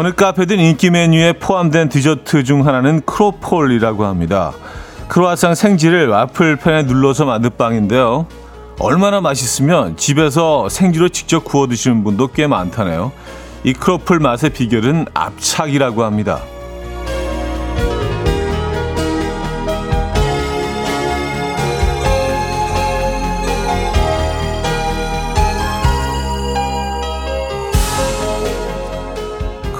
어느 카페든 인기 메뉴에 포함된 디저트 중 하나는 크로폴이라고 합니다. 크로아상 생지를 와플 팬에 눌러서 만든 빵인데요. 얼마나 맛있으면 집에서 생지로 직접 구워 드시는 분도 꽤 많다네요. 이 크로플 맛의 비결은 압착이라고 합니다.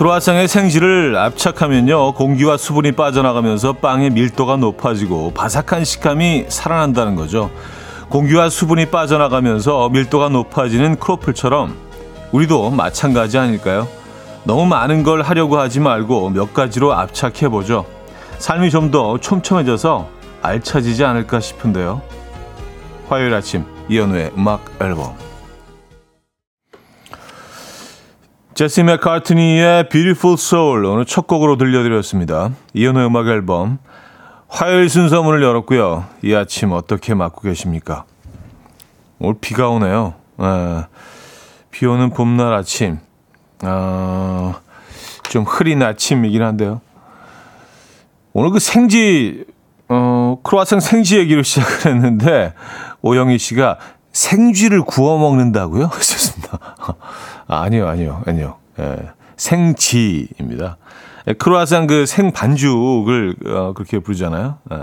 크로아상의 생지를 압착하면요 공기와 수분이 빠져나가면서 빵의 밀도가 높아지고 바삭한 식감이 살아난다는 거죠. 공기와 수분이 빠져나가면서 밀도가 높아지는 크로플처럼 우리도 마찬가지 아닐까요? 너무 많은 걸 하려고 하지 말고 몇 가지로 압착해 보죠. 삶이 좀 더 촘촘해져서 알차지지 않을까 싶은데요. 화요일 아침 이연우의 음악 앨범 제시 맥카트니의 Beautiful Soul 오늘 첫 곡으로 들려드렸습니다. 이현우의 음악 앨범 화요일 순서 문을 열었고요. 이 아침 어떻게 맞고 계십니까? 오늘 비가 오네요. 에, 비 오는 봄날 아침 어, 좀 흐린 아침이긴 한데요. 오늘 그 생지 어, 크로아상 생지 얘기로 시작을 했는데 오영희 씨가 생쥐를 구워 먹는다고요? 하셨습니다. 아, 니요 아니요, 아니요. 예, 생지입니다. 예, 크로아상 그 생반죽을 어, 그렇게 부르잖아요. 예.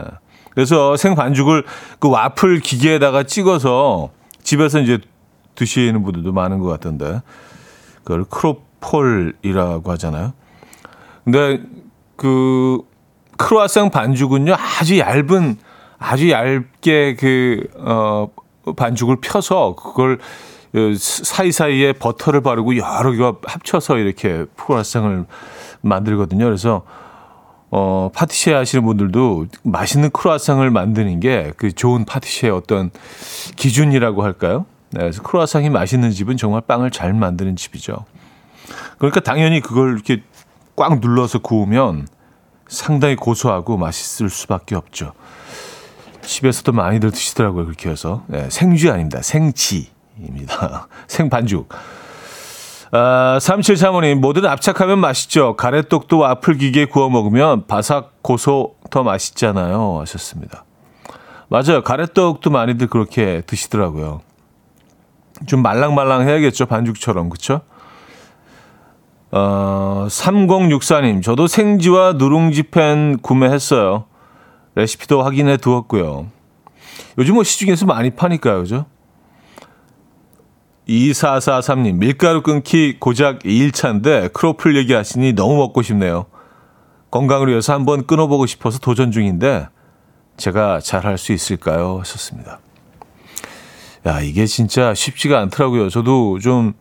그래서 생반죽을 그 와플 기계에다가 찍어서 집에서 이제 드시는 분들도 많은 것 같던데 그걸 크로폴이라고 하잖아요. 근데 그 크로아상 반죽은요 아주 얇은 아주 얇게 그 어 반죽을 펴서 그걸 그 사이사이에 버터를 바르고 여러 개가 합쳐서 이렇게 크로아상을 만들거든요. 그래서 어, 파티시에 하시는 분들도 맛있는 크로아상을 만드는 게 그 좋은 파티시의 어떤 기준이라고 할까요? 네, 그래서 크로아상이 맛있는 집은 정말 빵을 잘 만드는 집이죠. 그러니까 당연히 그걸 이렇게 꽉 눌러서 구우면 상당히 고소하고 맛있을 수밖에 없죠. 집에서도 많이들 드시더라고요. 그렇게 해서. 네, 생쥐 아닙니다. 생지. 입니다. 생반죽. 아, 3735님, 뭐든 압착하면 맛있죠. 가래떡도 와플 기계에 구워 먹으면 바삭, 고소 더 맛있잖아요. 하셨습니다. 맞아요. 가래떡도 많이들 그렇게 드시더라고요. 좀 말랑말랑 해야겠죠. 반죽처럼. 그쵸? 어, 3064님, 저도 생지와 누룽지 팬 구매했어요. 레시피도 확인해 두었고요. 요즘 뭐 시중에서 많이 파니까요. 그죠? 2443님, 밀가루 끊기 고작 2일차인데 크로플 얘기하시니 너무 먹고 싶네요. 건강을 위해서 한번 끊어보고 싶어서 도전 중인데 제가 잘 할 수 있을까요? 하셨습니다. 야, 이게 진짜 쉽지가 않더라고요. 저도 좀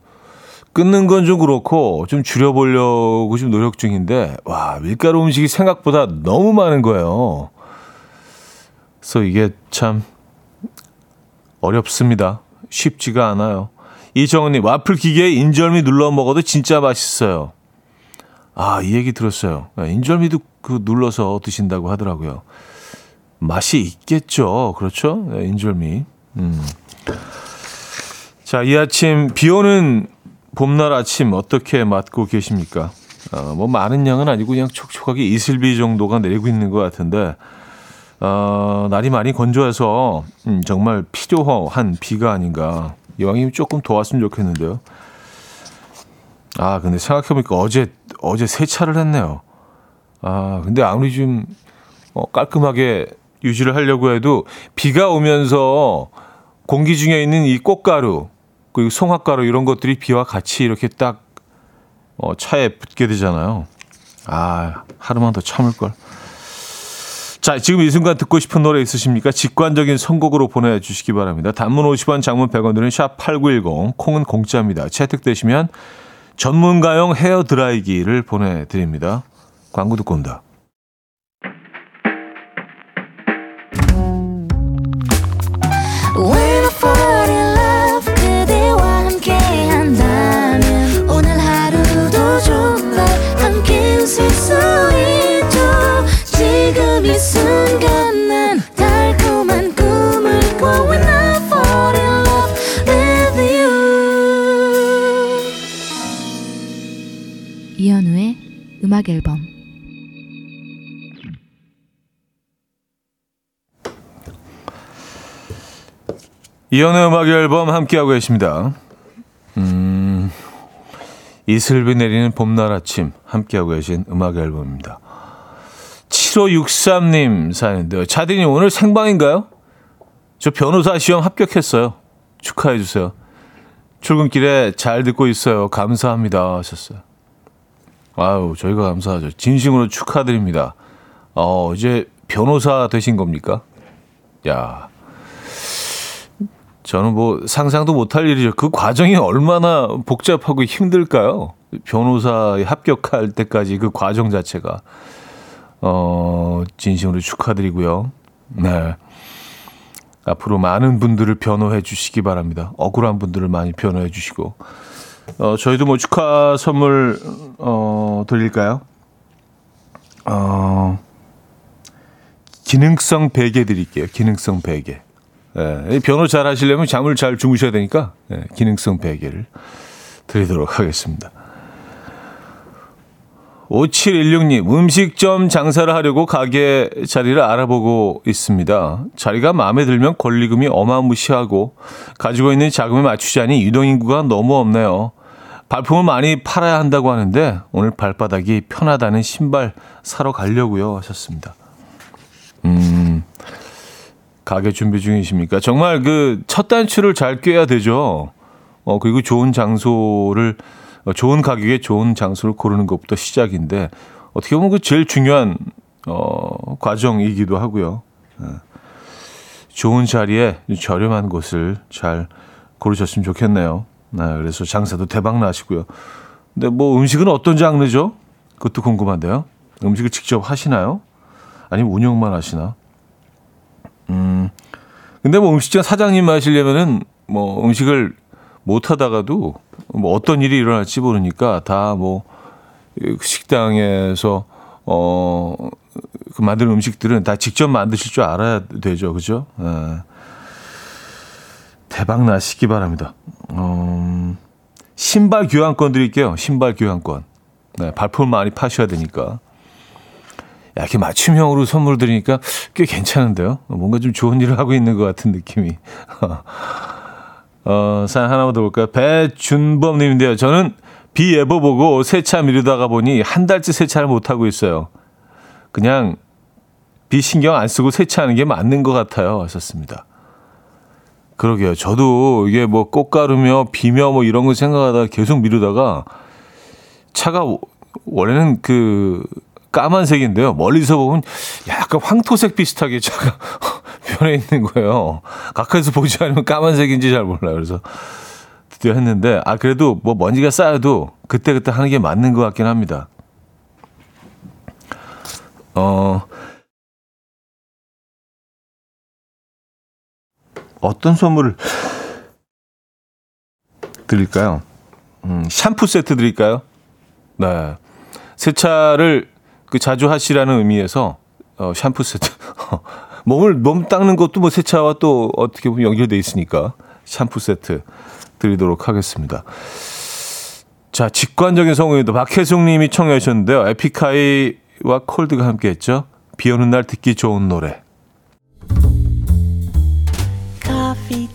끊는 건 좀 그렇고 좀 줄여보려고 좀 노력 중인데 와, 밀가루 음식이 생각보다 너무 많은 거예요. 그래서 이게 참 어렵습니다. 쉽지가 않아요. 이정은님, 와플 기계에 인절미 눌러 먹어도 진짜 맛있어요. 아, 이 얘기 들었어요. 네, 인절미도 그 눌러서 드신다고 하더라고요. 맛이 있겠죠. 그렇죠? 네, 인절미. 음. 자, 이 아침, 비 오는 봄날 아침 어떻게 맞고 계십니까? 어, 뭐 많은 양은 아니고 그냥 촉촉하게 이슬비 정도가 내리고 있는 것 같은데, 어, 날이 많이 건조해서 음, 정말 필요한 비가 아닌가 여왕님이 조금 도왔으면 좋겠는데요. 아, 근데 생각해보니까 어제, 어제 세차를 했네요. 아, 근데 아무리 좀 어, 깔끔하게 유지를 하려고 해도 비가 오면서 공기 중에 있는 이 꽃가루, 그리고 송화가루 이런 것들이 비와 같이 이렇게 딱 어, 차에 붙게 되잖아요. 아, 하루만 더 참을걸. 자, 지금 이 순간 듣고 싶은 노래 있으십니까? 직관적인 선곡으로 보내주시기 바랍니다. 단문 50원, 장문 100원 드는 샵8910, 콩은 공짜입니다. 채택되시면 전문가용 헤어 드라이기를 보내드립니다. 광고 듣고 온다. 이 순간 난 달콤한 꿈을 꿔 When I fall in love with you 이현우의 음악 앨범 이연의 음악 앨범 함께하고 계십니다. 음, 이슬비 내리는 봄날 아침 함께하고 계신 음악 앨범입니다. 7563님 사연인데요. 차디님 오늘 생방인가요? 저 변호사 시험 합격했어요. 축하해 주세요. 출근길에 잘 듣고 있어요. 감사합니다 하셨어요. 아유, 저희가 감사하죠. 진심으로 축하드립니다. 어, 이제 변호사 되신 겁니까? 야. 저는 뭐 상상도 못할 일이죠. 그 과정이 얼마나 복잡하고 힘들까요? 변호사에 합격할 때까지 그 과정 자체가. 어, 진심으로 축하드리고요. 네. 앞으로 많은 분들을 변호해 주시기 바랍니다. 억울한 분들을 많이 변호해 주시고. 어, 저희도 뭐 축하 선물, 어, 드릴까요? 어, 기능성 베개 드릴게요. 기능성 베개. 예, 변호 잘 하시려면 잠을 잘 주무셔야 되니까, 예, 기능성 베개를 드리도록 하겠습니다. 5716님, 음식점 장사를 하려고 가게 자리를 알아보고 있습니다. 자리가 마음에 들면 권리금이 어마무시하고 가지고 있는 자금에 맞추자니 유동인구가 너무 없네요. 발품을 많이 팔아야 한다고 하는데 오늘 발바닥이 편하다는 신발 사러 가려고요 하셨습니다. 음, 가게 준비 중이십니까? 정말 그 첫 단추를 잘 꿰야 되죠. 어, 그리고 좋은 장소를 어, 좋은 가격에 좋은 장소를 고르는 것부터 시작인데 어떻게 보면 그 제일 중요한 어, 과정이기도 하고요. 네. 좋은 자리에 저렴한 곳을 잘 고르셨으면 좋겠네요. 네, 그래서 장사도 대박 나시고요. 근데 뭐 음식은 어떤 장르죠? 그것도 궁금한데요. 음식을 직접 하시나요? 아니면 운영만 하시나? 음, 근데 뭐 음식점 사장님 하시려면은 뭐 음식을 못 하다가도 뭐 어떤 일이 일어날지 모르니까 다 뭐 식당에서 어 그 만드는 음식들은 다 직접 만드실 줄 알아야 되죠, 그죠? 예. 대박 나시기 바랍니다. 음, 신발 교환권 드릴게요. 신발 교환권. 네, 발품 많이 파셔야 되니까. 야, 이렇게 맞춤형으로 선물 드리니까 꽤 괜찮은데요? 뭔가 좀 좋은 일을 하고 있는 것 같은 느낌이. 어, 사연 하나만 더 볼까요? 배준범 님인데요. 저는 비 예보 보고 세차 미루다가 보니 한 달째 세차를 못하고 있어요. 그냥 비 신경 안 쓰고 세차하는 게 맞는 것 같아요. 하셨습니다. 그러게요. 저도 이게 뭐 꽃가루며 비며 뭐 이런 거 생각하다가 계속 미루다가 차가 원래는 그 까만색인데요. 멀리서 보면 약간 황토색 비슷하게 차가 변해 있는 거예요. 가까이서 보지 않으면 까만색인지 잘 몰라요. 그래서 드디어 했는데, 아, 그래도 뭐 먼지가 쌓여도 그때그때 하는 게 맞는 것 같긴 합니다. 어, 어떤 선물을 드릴까요? 음, 샴푸 세트 드릴까요? 네. 세차를 그 자주 하시라는 의미에서 어, 샴푸 세트. 몸을 몸 닦는 것도 뭐 세차와 또 어떻게 보면 연결돼 있으니까 샴푸 세트 드리도록 하겠습니다. 자, 직관적인 성우에도 박혜숙 님이 청해 주셨는데요. 에픽하이와 콜드가 함께 했죠. 비 오는 날 듣기 좋은 노래. Coffee.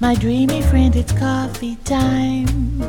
My dreamy friend, it's coffee time.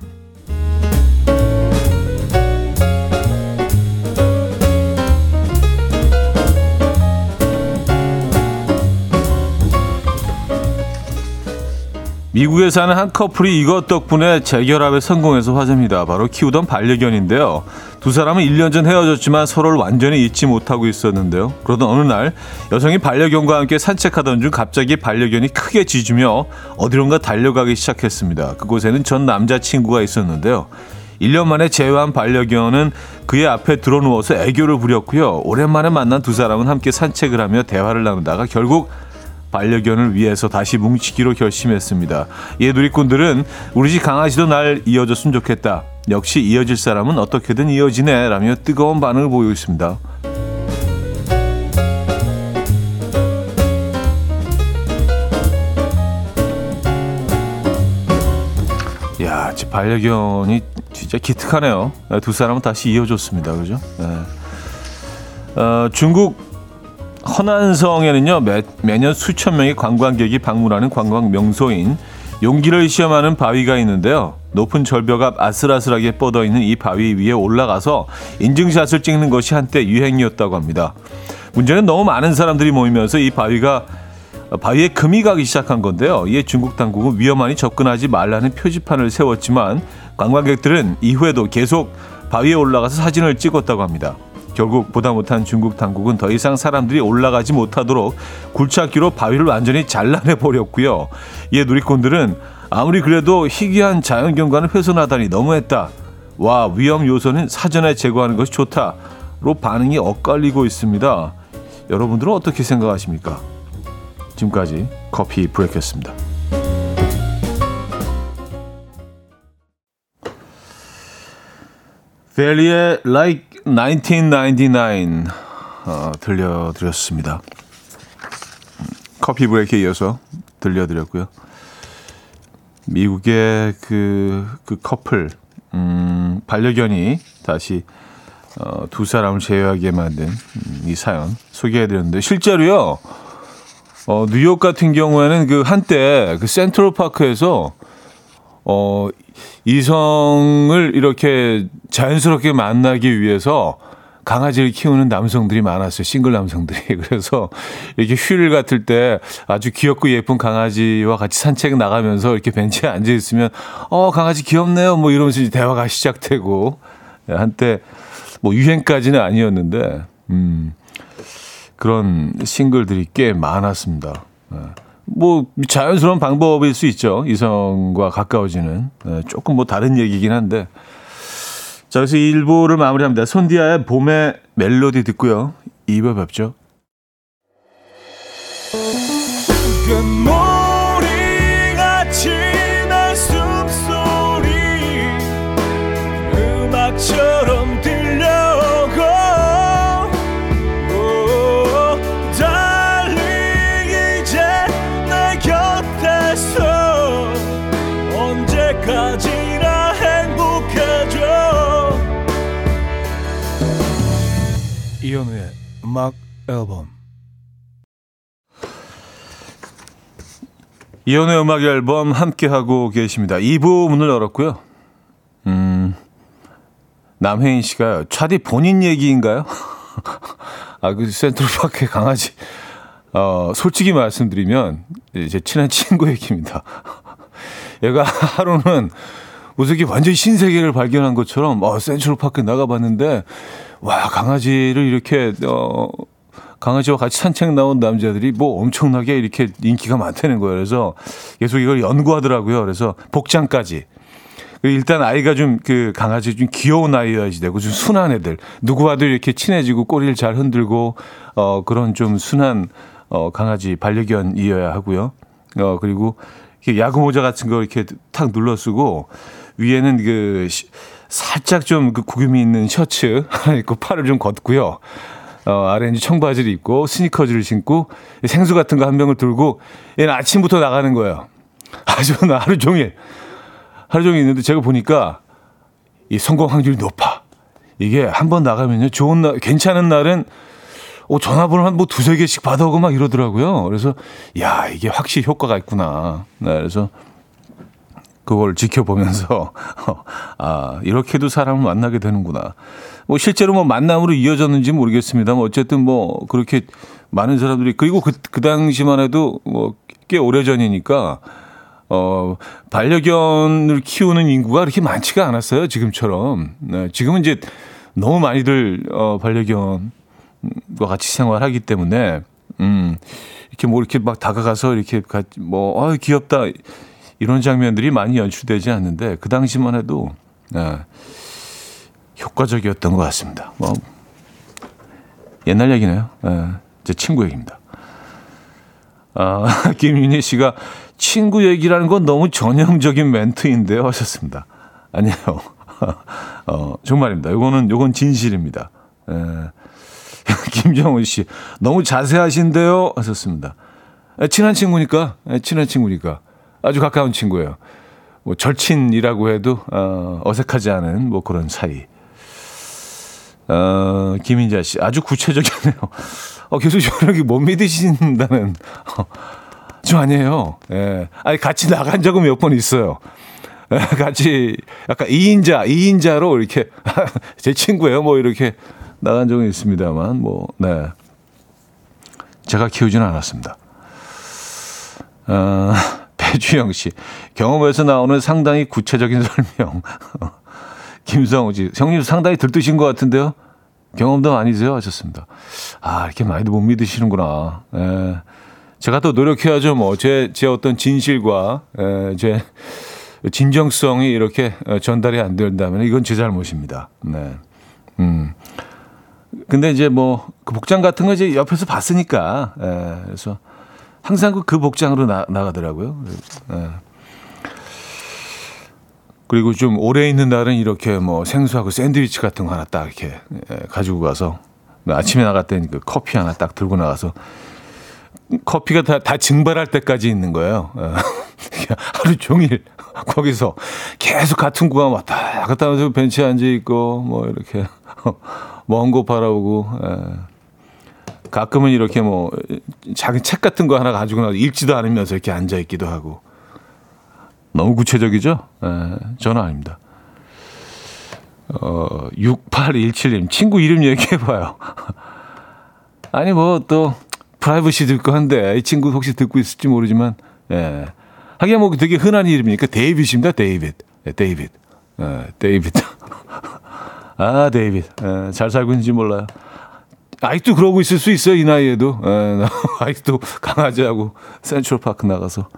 미국에 사는 한 커플이 이것 덕분에 재결합에 성공해서 화제입니다. 바로 키우던 반려견인데요. 두 사람은 1년 전 헤어졌지만 서로를 완전히 잊지 못하고 있었는데요. 그러던 어느 날 여성이 반려견과 함께 산책하던 중 갑자기 반려견이 크게 짖으며 어디론가 달려가기 시작했습니다. 그곳에는 전 남자친구가 있었는데요. 1년 만에 재회한 반려견은 그의 앞에 드러누워서 애교를 부렸고요. 오랜만에 만난 두 사람은 함께 산책을 하며 대화를 나누다가 결국 반려견을 위해서 다시 뭉치기로 결심했습니다. 예, 누리꾼들은 우리 집 강아지도 날 이어줬으면 좋겠다. 역시 이어질 사람은 어떻게든 이어지네 라며 뜨거운 반응을 보이고 있습니다. 야, 지 반려견이 진짜 기특하네요. 네, 두 사람은 다시 이어졌습니다. 그죠? 네. 어, 중국 허난성에는요, 매, 매년 수천 명의 관광객이 방문하는 관광 명소인 용기를 시험하는 바위가 있는데요. 높은 절벽 앞 아슬아슬하게 뻗어 있는 이 바위 위에 올라가서 인증샷을 찍는 것이 한때 유행이었다고 합니다. 문제는 너무 많은 사람들이 모이면서 이 바위가 바위에 금이 가기 시작한 건데요. 이에 중국 당국은 위험하니 접근하지 말라는 표지판을 세웠지만 관광객들은 이후에도 계속 바위에 올라가서 사진을 찍었다고 합니다. 결국 보다 못한 중국 당국은 더 이상 사람들이 올라가지 못하도록 굴착기로 바위를 완전히 잘라내 버렸고요. 이에 누리꾼들은 아무리 그래도 희귀한 자연 경관을 훼손하다니 너무했다. 와 위험 요소는 사전에 제거하는 것이 좋다로 반응이 엇갈리고 있습니다. 여러분들은 어떻게 생각하십니까? 지금까지 커피 브레이크였습니다. 벨리의 Like 1999 어, 들려드렸습니다. 커피 브레이크에 이어서 들려드렸고요. 미국의 그, 그 커플, 음, 반려견이 다시 어, 두 사람을 제외하게 만든 음, 이 사연 소개해드렸는데 실제로요. 어, 뉴욕 같은 경우에는 그 한때 그 센트럴 파크에서 어, 이성을 이렇게 자연스럽게 만나기 위해서 강아지를 키우는 남성들이 많았어요. 싱글 남성들이. 그래서 이렇게 휴일 같을 때 아주 귀엽고 예쁜 강아지와 같이 산책 나가면서 이렇게 벤치에 앉아 있으면 어, 강아지 귀엽네요. 뭐 이러면서 대화가 시작되고 한때 뭐 유행까지는 아니었는데 음. 그런 싱글들이 꽤 많았습니다. 네. 뭐 자연스러운 방법일 수 있죠. 이성과 가까워지는 네, 조금 뭐 다른 얘기긴 한데 자 그래서 1부를 마무리합니다. 손디아의 봄의 멜로디 듣고요. 2부 뵙죠. 음악 앨범 이현우의 음악 앨범 함께하고 계십니다. 2부 문을 열었고요. 음, 남혜인 씨가요. 차디 본인 얘기인가요? 아, 그 센트럴파크의 강아지. 어, 솔직히 말씀드리면 제 친한 친구 얘기입니다. 얘가 하루는 게 완전히 신세계를 발견한 것처럼 어, 센트럴파크에 나가봤는데 와 강아지를 이렇게 어 강아지와 같이 산책 나온 남자들이 뭐 엄청나게 이렇게 인기가 많다는 거예요. 그래서 계속 이걸 연구하더라고요. 그래서 복장까지. 일단 아이가 좀 그 강아지 좀 귀여운 아이여야지 되고 좀 순한 애들 누구와도 이렇게 친해지고 꼬리를 잘 흔들고 어 그런 좀 순한 어 강아지 반려견이어야 하고요. 어 그리고 야구 모자 같은 거 이렇게 탁 눌러 쓰고 위에는 그 살짝 좀 그 구김이 있는 셔츠 하나 입고 팔을 좀 걷고요. 어, 아래는 청바지를 입고 스니커즈를 신고 생수 같은 거 한 병을 들고 얘는 아침부터 나가는 거예요. 아주 하루 종일 하루 종일 있는데 제가 보니까 이 성공 확률이 높아. 이게 한 번 나가면요 좋은 날 괜찮은 날은 어, 전화번호 한 뭐 두세 개씩 받아오고 막 이러더라고요. 그래서 야 이게 확실히 효과가 있구나. 네, 그래서 그걸 지켜보면서 아 이렇게도 사람을 만나게 되는구나. 뭐 실제로 뭐 만남으로 이어졌는지 모르겠습니다만 어쨌든 뭐 그렇게 많은 사람들이 그리고 그, 그 당시만 해도 뭐 꽤 오래 전이니까 어 반려견을 키우는 인구가 그렇게 많지가 않았어요 지금처럼. 네, 지금은 이제 너무 많이들 어 반려견과 같이 생활하기 때문에 음 이렇게 뭐 이렇게 막 다가가서 이렇게 뭐어 귀엽다 이런 장면들이 많이 연출되지 않는데 그 당시만 해도 네, 효과적이었던 것 같습니다. 뭐 옛날 얘기네요. 네, 제 친구 얘기입니다. 아, 김윤희 씨가 친구 얘기라는 건 너무 전형적인 멘트인데요 하셨습니다. 아니에요. 어, 정말입니다. 요거는, 요건 진실입니다. 에, 김정훈 씨, 너무 자세하신데요? 하셨습니다. 에, 친한 친구니까, 에, 친한 친구니까. 아주 가까운 친구예요. 뭐 절친이라고 해도, 어, 어색하지 않은 뭐 그런 사이. 어, 김인자 씨, 아주 구체적이네요. 어, 계속 저렇게 못 믿으신다는. 어, 저 아니에요. 예. 아니, 같이 나간 적은 몇 번 있어요. 예, 같이 약간 2인자, 2인자로 이렇게, 제 친구예요. 뭐 이렇게 나간 적은 있습니다만, 뭐, 네. 제가 키우지는 않았습니다. 어, 배주영 씨, 경험에서 나오는 상당히 구체적인 설명. 김성우 씨, 형님 상당히 들뜨신 것 같은데요? 경험도 아니세요? 하셨습니다. 아, 이렇게 많이도 못 믿으시는구나. 예. 제가 또 노력해야죠. 뭐, 제, 제 어떤 진실과, 에, 제 진정성이 이렇게 전달이 안 된다면 이건 제 잘못입니다. 네. 음. 근데 이제 뭐, 그 복장 같은 거 이제 옆에서 봤으니까, 에, 그래서 항상 그, 그 복장으로 나, 나가더라고요. 에. 그리고 좀 오래 있는 날은 이렇게 뭐 생수하고 샌드위치 같은 거 하나 딱 이렇게 가지고 가서 아침에 나갈 때는 그 커피 하나 딱 들고 나가서 커피가 다, 다 증발할 때까지 있는 거예요. 어. 하루 종일 거기서 계속 같은 구간 왔다 갔다 하면서 벤치에 앉아 있고 뭐 이렇게 먼 곳 바라보고 예. 가끔은 이렇게 뭐 자기 책 같은 거 하나 가지고 나서 읽지도 않으면서 이렇게 앉아 있기도 하고 너무 구체적이죠? 예, 저는 아닙니다. 어, 6817님 친구 이름 얘기해봐요. 아니 뭐 또 프라이버시도 있고 한데 이 친구 혹시 듣고 있을지 모르지만 예. 하긴 뭐 되게 흔한 이름이니까 데이빗입니다. 데이빗. 예, 데이빗. 예, 데이빗. 아, 데이빗. 예, 잘 살고 있는지 몰라요. 아직도 그러고 있을 수 있어요. 이 나이에도. 예, 아직도 강아지하고 센트럴파크 나가서.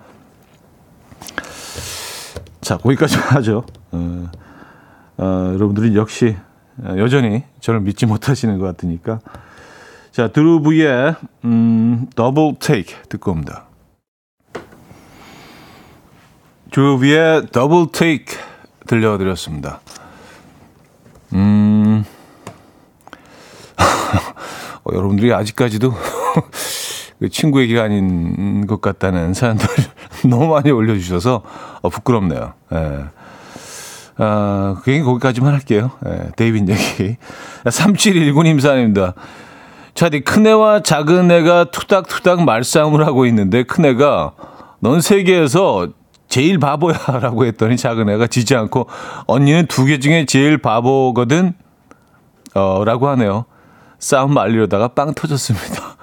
자, 거기까지 하죠. 어, 어, 여러분들은 역시 여전히 저를 믿지 못하시는 것 같으니까 자, 드루브의 음, double take 듣고 옵니다. 드루브의 double take 들려드렸습니다. 음, 어, 여러분들이 아직까지도 그 친구 얘기가 아닌 것 같다는 사연들 너무 많이 올려주셔서 어, 부끄럽네요. 예. 아, 그 얘기 거기까지만 할게요. 예, 데이빗 얘기. 3719님 사연입니다. 차디 큰애와 작은애가 투닥투닥 말싸움을 하고 있는데 큰애가 넌 세계에서 제일 바보야 라고 했더니 작은애가 지지 않고 언니는 두 개 중에 제일 바보거든 어 라고 하네요. 싸움 말리려다가 빵 터졌습니다.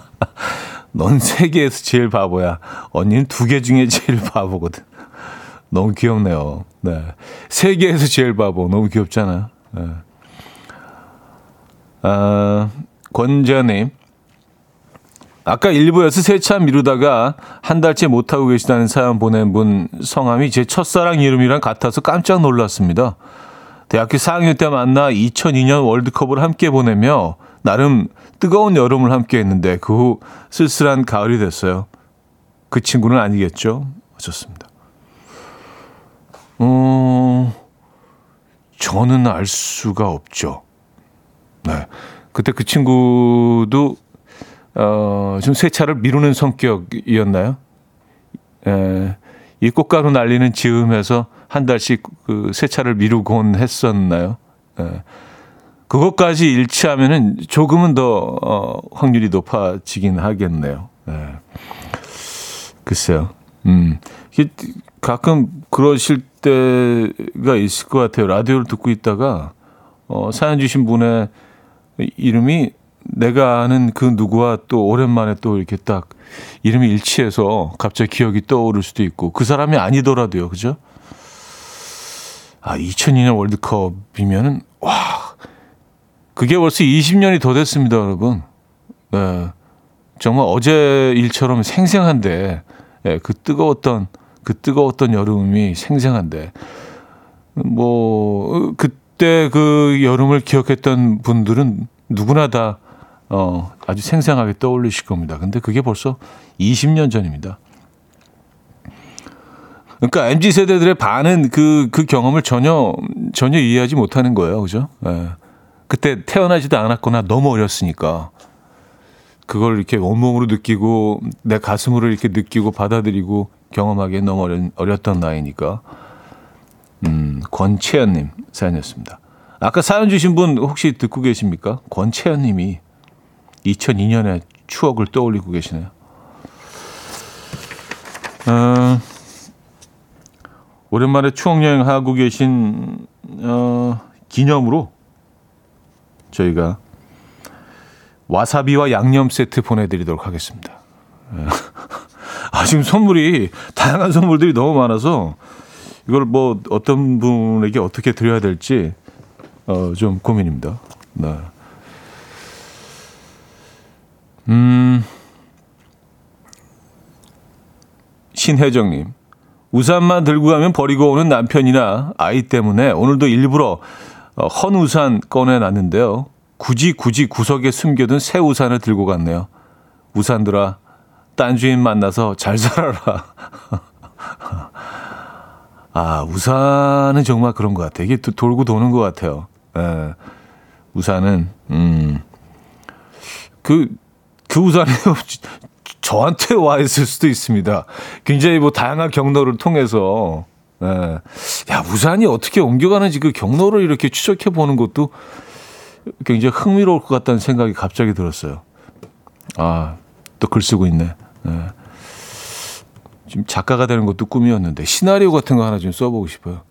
넌 세계에서 제일 바보야. 언니는 두 개 중에 제일 바보거든. 너무 귀엽네요. 네. 세계에서 제일 바보. 너무 귀엽잖아요. 네. 아, 권재님. 아까 일부에서 세차 미루다가 한 달째 못하고 계시다는 사연 보낸 분 성함이 제 첫사랑 이름이랑 같아서 깜짝 놀랐습니다. 대학교 4학년 때 만나 2002년 월드컵을 함께 보내며 나름 뜨거운 여름을 함께 했는데 그 후 쓸쓸한 가을이 됐어요. 그 친구는 아니겠죠? 좋습니다. 어, 저는 알 수가 없죠. 네. 그때 그 친구도 어, 좀 세차를 미루는 성격이었나요? 에, 이 꽃가루 날리는 즈음에서 한 달씩 그 세차를 미루곤 했었나요? 에, 그것까지 일치하면은 조금은 더 어, 확률이 높아지긴 하겠네요. 에, 글쎄요. 음, 가끔 그러실 때가 있을 것 같아요. 라디오를 듣고 있다가 어, 사연 주신 분의 이름이 내가 아는 그 누구와 또 오랜만에 또 이렇게 딱 이름이 일치해서 갑자기 기억이 떠오를 수도 있고 그 사람이 아니더라도요. 그죠? 아, 2002년 월드컵이면은 와. 그게 벌써 20년이 더 됐습니다, 여러분. 네. 정말 어제 일처럼 생생한데 예, 그 뜨거웠던 그 뜨거웠던 여름이 생생한데 뭐 그때 그 여름을 기억했던 분들은 누구나 다 어, 아주 생생하게 떠올리실 겁니다. 근데 그게 벌써 20년 전입니다. 그러니까 MZ 세대들의 반은 그, 그 경험을 전혀 전혀 이해하지 못하는 거예요. 그죠? 예. 그때 태어나지도 않았거나 너무 어렸으니까. 그걸 이렇게 온몸으로 느끼고 내 가슴으로 이렇게 느끼고 받아들이고 경험하기에 너무 어려, 어렸던 나이니까. 음, 권채연님 사연이었습니다. 아까 사연 주신 분 혹시 듣고 계십니까? 권채연님이 2002년의 추억을 떠올리고 계시네요. 어, 오랜만에 추억 여행 하고 계신 어, 기념으로 저희가 와사비와 양념 세트 보내드리도록 하겠습니다. 예. 아, 지금 선물이 다양한 선물들이 너무 많아서 이걸 뭐 어떤 분에게 어떻게 드려야 될지 어, 좀 고민입니다. 네. 음, 신혜정님. 우산만 들고 가면 버리고 오는 남편이나 아이 때문에 오늘도 일부러 어, 헌 우산 꺼내놨는데요. 굳이 굳이 구석에 숨겨둔 새 우산을 들고 갔네요. 우산들아, 딴 주인 만나서 잘 살아라. 아, 우산은 정말 그런 것 같아요. 이게 또 돌고 도는 것 같아요. 예. 우산은, 음, 그, 그 우산이 저한테 와 있을 수도 있습니다. 굉장히 뭐 다양한 경로를 통해서, 예. 야, 우산이 어떻게 옮겨가는지 그 경로를 이렇게 추적해 보는 것도 굉장히 흥미로울 것 같다는 생각이 갑자기 들었어요. 아, 또 글 쓰고 있네. 예. 지금 작가가 되는 것도 꿈이었는데 시나리오 같은 거 하나 좀 써보고 싶어요.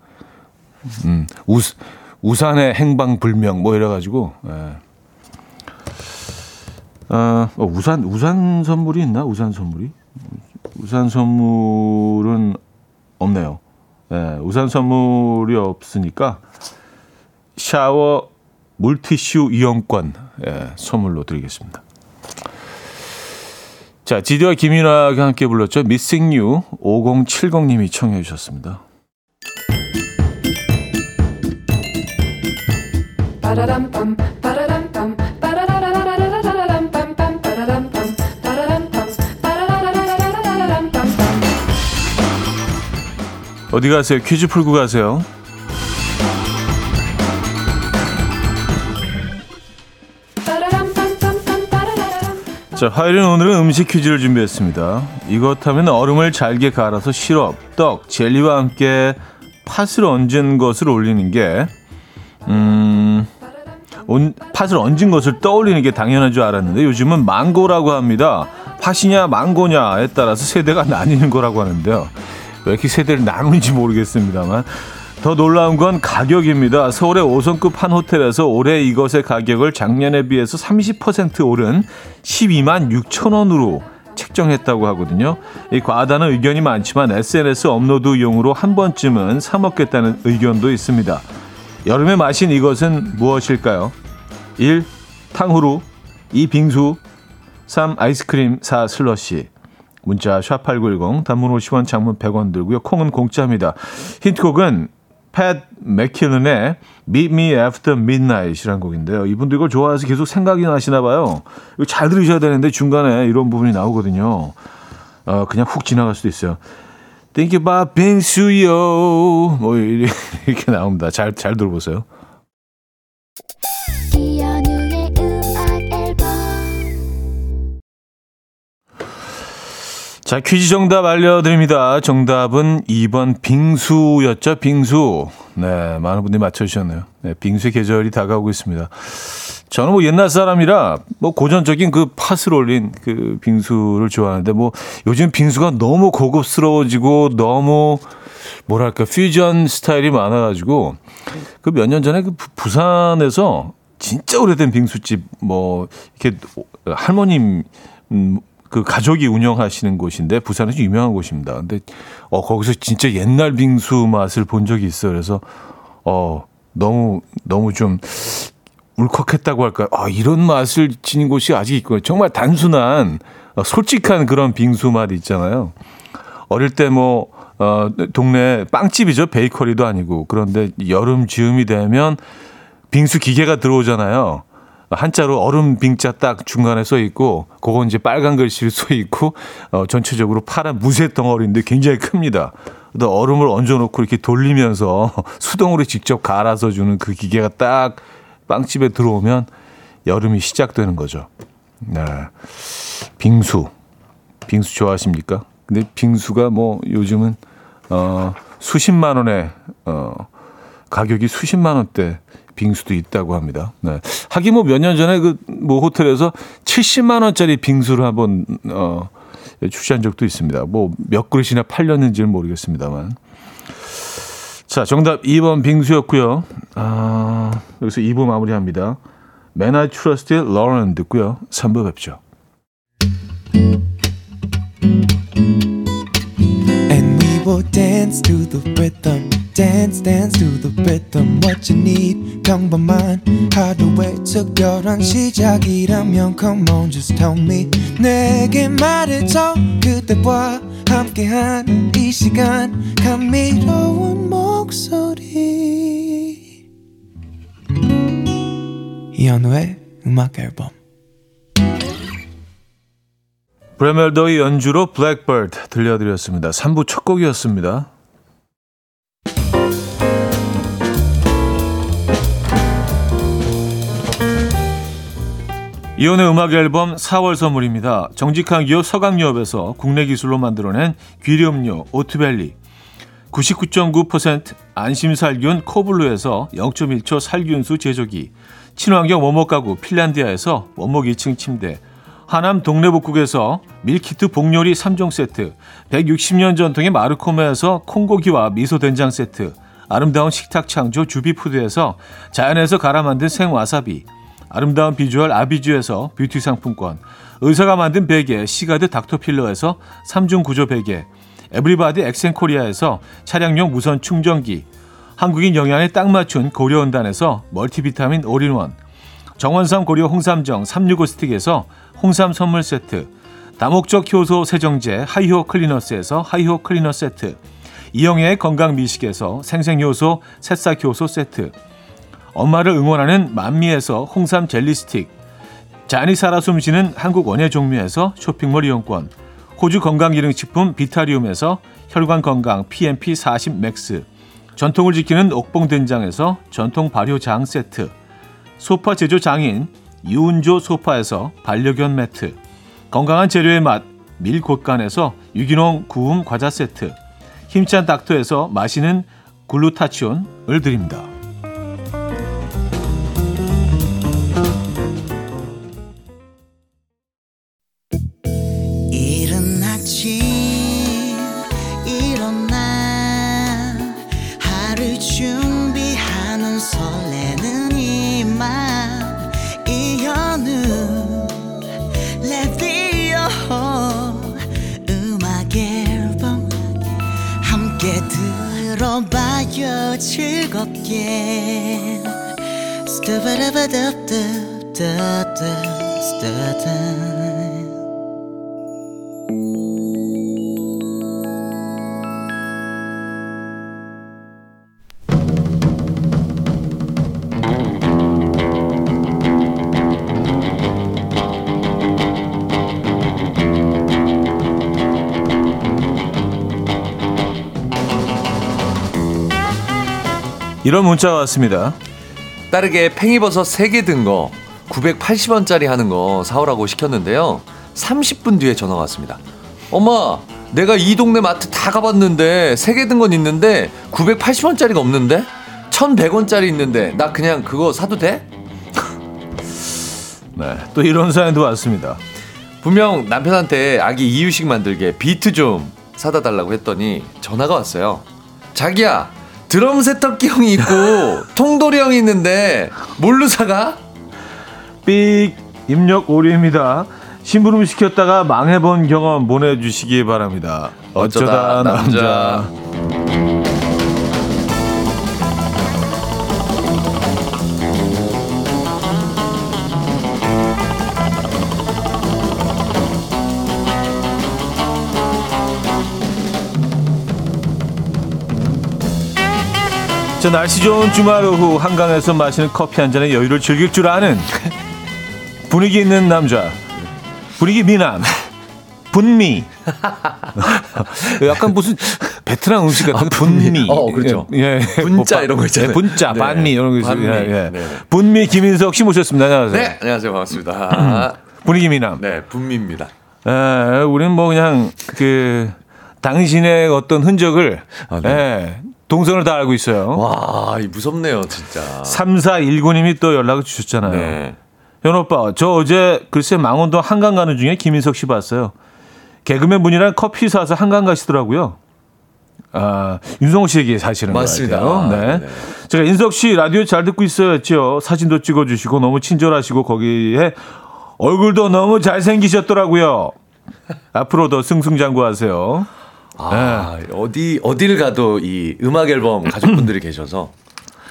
음, 우, 우산의 행방불명 뭐 이래가지고. 예. 아, 어, 우산 우산 선물이 있나? 우산 선물이? 우산 선물은 없네요. 예, 우산 선물이 없으니까 샤워 물티슈 이용권 예, 선물로 드리겠습니다. 자, 지디와 김윤아가 함께 불렀죠. You 5070님이 청해 주셨습니다. 어디 가세요? 퀴즈 풀고 가세요. 자, 화요일은 오늘은 음식 퀴즈를 준비했습니다. 이것 하면 얼음을 잘게 갈아서 시럽, 떡, 젤리와 함께 팥을 얹은 것을 올리는 게, 음, 온, 팥을 얹은 것을 떠올리는 게 당연한 줄 알았는데 요즘은 망고라고 합니다. 팥이냐 망고냐에 따라서 세대가 나뉘는 거라고 하는데요. 왜 이렇게 세대를 나누는지 모르겠습니다만 더 놀라운 건 가격입니다. 서울의 5성급 한 호텔에서 올해 이것의 가격을 작년에 비해서 30% 오른 12만 6천 원으로 책정했다고 하거든요. 이 과다는 의견이 많지만 SNS 업로드용으로 한 번쯤은 사 먹겠다는 의견도 있습니다. 여름에 마신 이것은 무엇일까요? 1. 탕후루 2. 빙수 3. 아이스크림 4. 슬러시 문자 샵8910 단문 50원 장문 100원 들고요. 콩은 공짜입니다. 힌트곡은 팻 맥킬런의 Meet Me After Midnight이라는 곡인데요. 이분도 이걸 좋아해서 계속 생각이 나시나 봐요. 이거 잘 들으셔야 되는데 중간에 이런 부분이 나오거든요. 어, 그냥 훅 지나갈 수도 있어요. Think about 빙수요. 뭐 이렇게 나옵니다. 잘 잘 들어보세요. 자, 퀴즈 정답 알려드립니다. 정답은 2번 빙수였죠, 빙수. 네, 많은 분들이 맞춰주셨네요. 네, 빙수의 계절이 다가오고 있습니다. 저는 뭐 옛날 사람이라 뭐 고전적인 그 팥을 올린 그 빙수를 좋아하는데 뭐 요즘 빙수가 너무 고급스러워지고 너무 뭐랄까 퓨전 스타일이 많아가지고 그 몇 년 전에 그 부- 부산에서 진짜 오래된 빙수집 뭐 이렇게 할머님 음, 그 가족이 운영하시는 곳인데 부산에서 유명한 곳입니다. 근데 어 거기서 진짜 옛날 빙수 맛을 본 적이 있어요. 그래서 어 너무 너무 좀 울컥했다고 할까요? 아, 이런 맛을 지닌 곳이 아직 있고 정말 단순한 어, 솔직한 그런 빙수 맛 있잖아요. 어릴 때뭐 어, 동네 빵집이죠. 베이커리도 아니고. 그런데 여름 즈음이 되면 빙수 기계가 들어오잖아요. 한자로 얼음 빙자 딱 중간에 써 있고, 그건 이제 빨간 글씨로 써 있고, 어, 전체적으로 파란 무쇠 덩어리인데 굉장히 큽니다. 또 얼음을 얹어놓고 이렇게 돌리면서 수동으로 직접 갈아서 주는 그 기계가 딱 빵집에 들어오면 여름이 시작되는 거죠. 네. 빙수. 빙수 좋아하십니까? 근데 빙수가 뭐 요즘은 어 수십만 원에 어 가격이 수십만 원대 빙수도 있다고 합니다. 네. 하긴 뭐 몇 년 전에 그 뭐 호텔에서 70만 원짜리 빙수를 한번 어 출시한 적도 있습니다. 뭐 몇 그릇이나 팔렸는지는 모르겠습니다만. 자, 정답 2번 빙수였고요. 아, 여기서 2부 마무리합니다. Man I Trust의 Lauren 듣고요. 3부 뵙죠. And we will dance to the rhythm. Dance, dance to the rhythm. What you need, 평범한 하루의 특별한 시작이라면 Come on, just tell me. 내게 말해줘. 그대와 함께한 이 시간. 감미로운 목소리. 이현우의 음악 앨범. 브레멜더의 연주로 블랙버드 들려드렸습니다. 3부 첫 곡이었습니다. 이혼의 음악 앨범 4월 선물입니다. 정직한 기업 서강유업에서 국내 기술로 만들어낸 귀리음료 오트벨리. 99.9% 안심살균 코블루에서 0.1초 살균수 제조기. 친환경 원목 가구 핀란디아에서 원목 2층 침대. 하남 동래복국에서 밀키트 복요리 3종 세트. 160년 전통의 마르코메에서 콩고기와 미소된장 세트. 아름다운 식탁 창조 주비푸드에서 자연에서 갈아 만든 생와사비 아름다운 비주얼 아비주에서 뷰티 상품권 의사가 만든 베개 시가드 닥터필러에서 3중 구조 베개 에브리바디 엑센코리아에서 차량용 무선 충전기 한국인 영양에 딱 맞춘 고려은단에서 멀티비타민 올인원 정원삼 고려 홍삼정 365스틱에서 홍삼 선물 세트 다목적 효소 세정제 하이호 클리너스에서 하이호 클리너 세트 이영애의 건강 미식에서 생생효소 새싹효소 세트 엄마를 응원하는 만미에서 홍삼 젤리 스틱 자연이 살아 숨쉬는 한국 원예 종묘에서 쇼핑몰 이용권 호주 건강기능식품 비타리움에서 혈관 건강 PMP 40 맥스 전통을 지키는 옥봉 된장에서 전통 발효 장 세트 소파 제조 장인 유운조 소파에서 반려견 매트 건강한 재료의 맛 밀곳간에서 유기농 구움 과자 세트 힘찬 닥터에서 마시는 글루타치온을 드립니다. 이런 문자가 왔습니다. 딸에게 팽이버섯 3개 든 거 980원짜리 하는 거 사오라고 시켰는데요. 30분 뒤에 전화가 왔습니다. 엄마, 내가 이 동네 마트 다 가봤는데 3개 든 건 있는데 980원짜리가 없는데? 1100원짜리 있는데 나 그냥 그거 사도 돼? 네, 또 이런 사연도 왔습니다. 분명 남편한테 아기 이유식 만들게 비트 좀 사다 달라고 했더니 전화가 왔어요. 자기야, 드럼 세탁기 형이 있고 통돌이 형이 있는데 뭘로 사가? 삑 입력 오류입니다. 심부름 시켰다가 망해본 경험 보내주시기 바랍니다. 어쩌다, 어쩌다 남자. 남자. 자 날씨 좋은 주말 오후 한강에서 마시는 커피 한 잔에 여유를 즐길 줄 아는 분위기 있는 남자 분위기 미남 분미. 약간 무슨 베트남 음식 같은 분미. 어, 그렇죠. 예. 예. 분짜 뭐, 이런 거 있잖아요. 예, 분짜, 네. 반미 이런 거 있어요. 예, 예. 네. 분미 김인석 씨 모셨습니다. 안녕하세요. 네, 안녕하세요. 반갑습니다. 분위기 미남. 네, 분미입니다. 예, 우리는 뭐 그냥 그 당신의 어떤 흔적을 아, 네. 예, 동선을 다 알고 있어요. 와, 이 무섭네요, 진짜. 3419님이 또 연락을 주셨잖아요. 네. 현 오빠, 저 어제 글쎄 망원동 한강 가는 중에 김인석 씨 봤어요. 개그맨 분이랑 커피 사서 한강 가시더라고요. 아, 윤성호 씨에게 사실은 맞습니다. 것 같아요. 네. 네. 제가 인석 씨 라디오 잘 듣고 있어였죠. 사진도 찍어 주시고 너무 친절하시고 거기에 얼굴도 너무 잘 생기셨더라고요. 앞으로 더 승승장구하세요. 아, 어디 어딜 가도 이 음악 앨범 가족분들이 계셔서.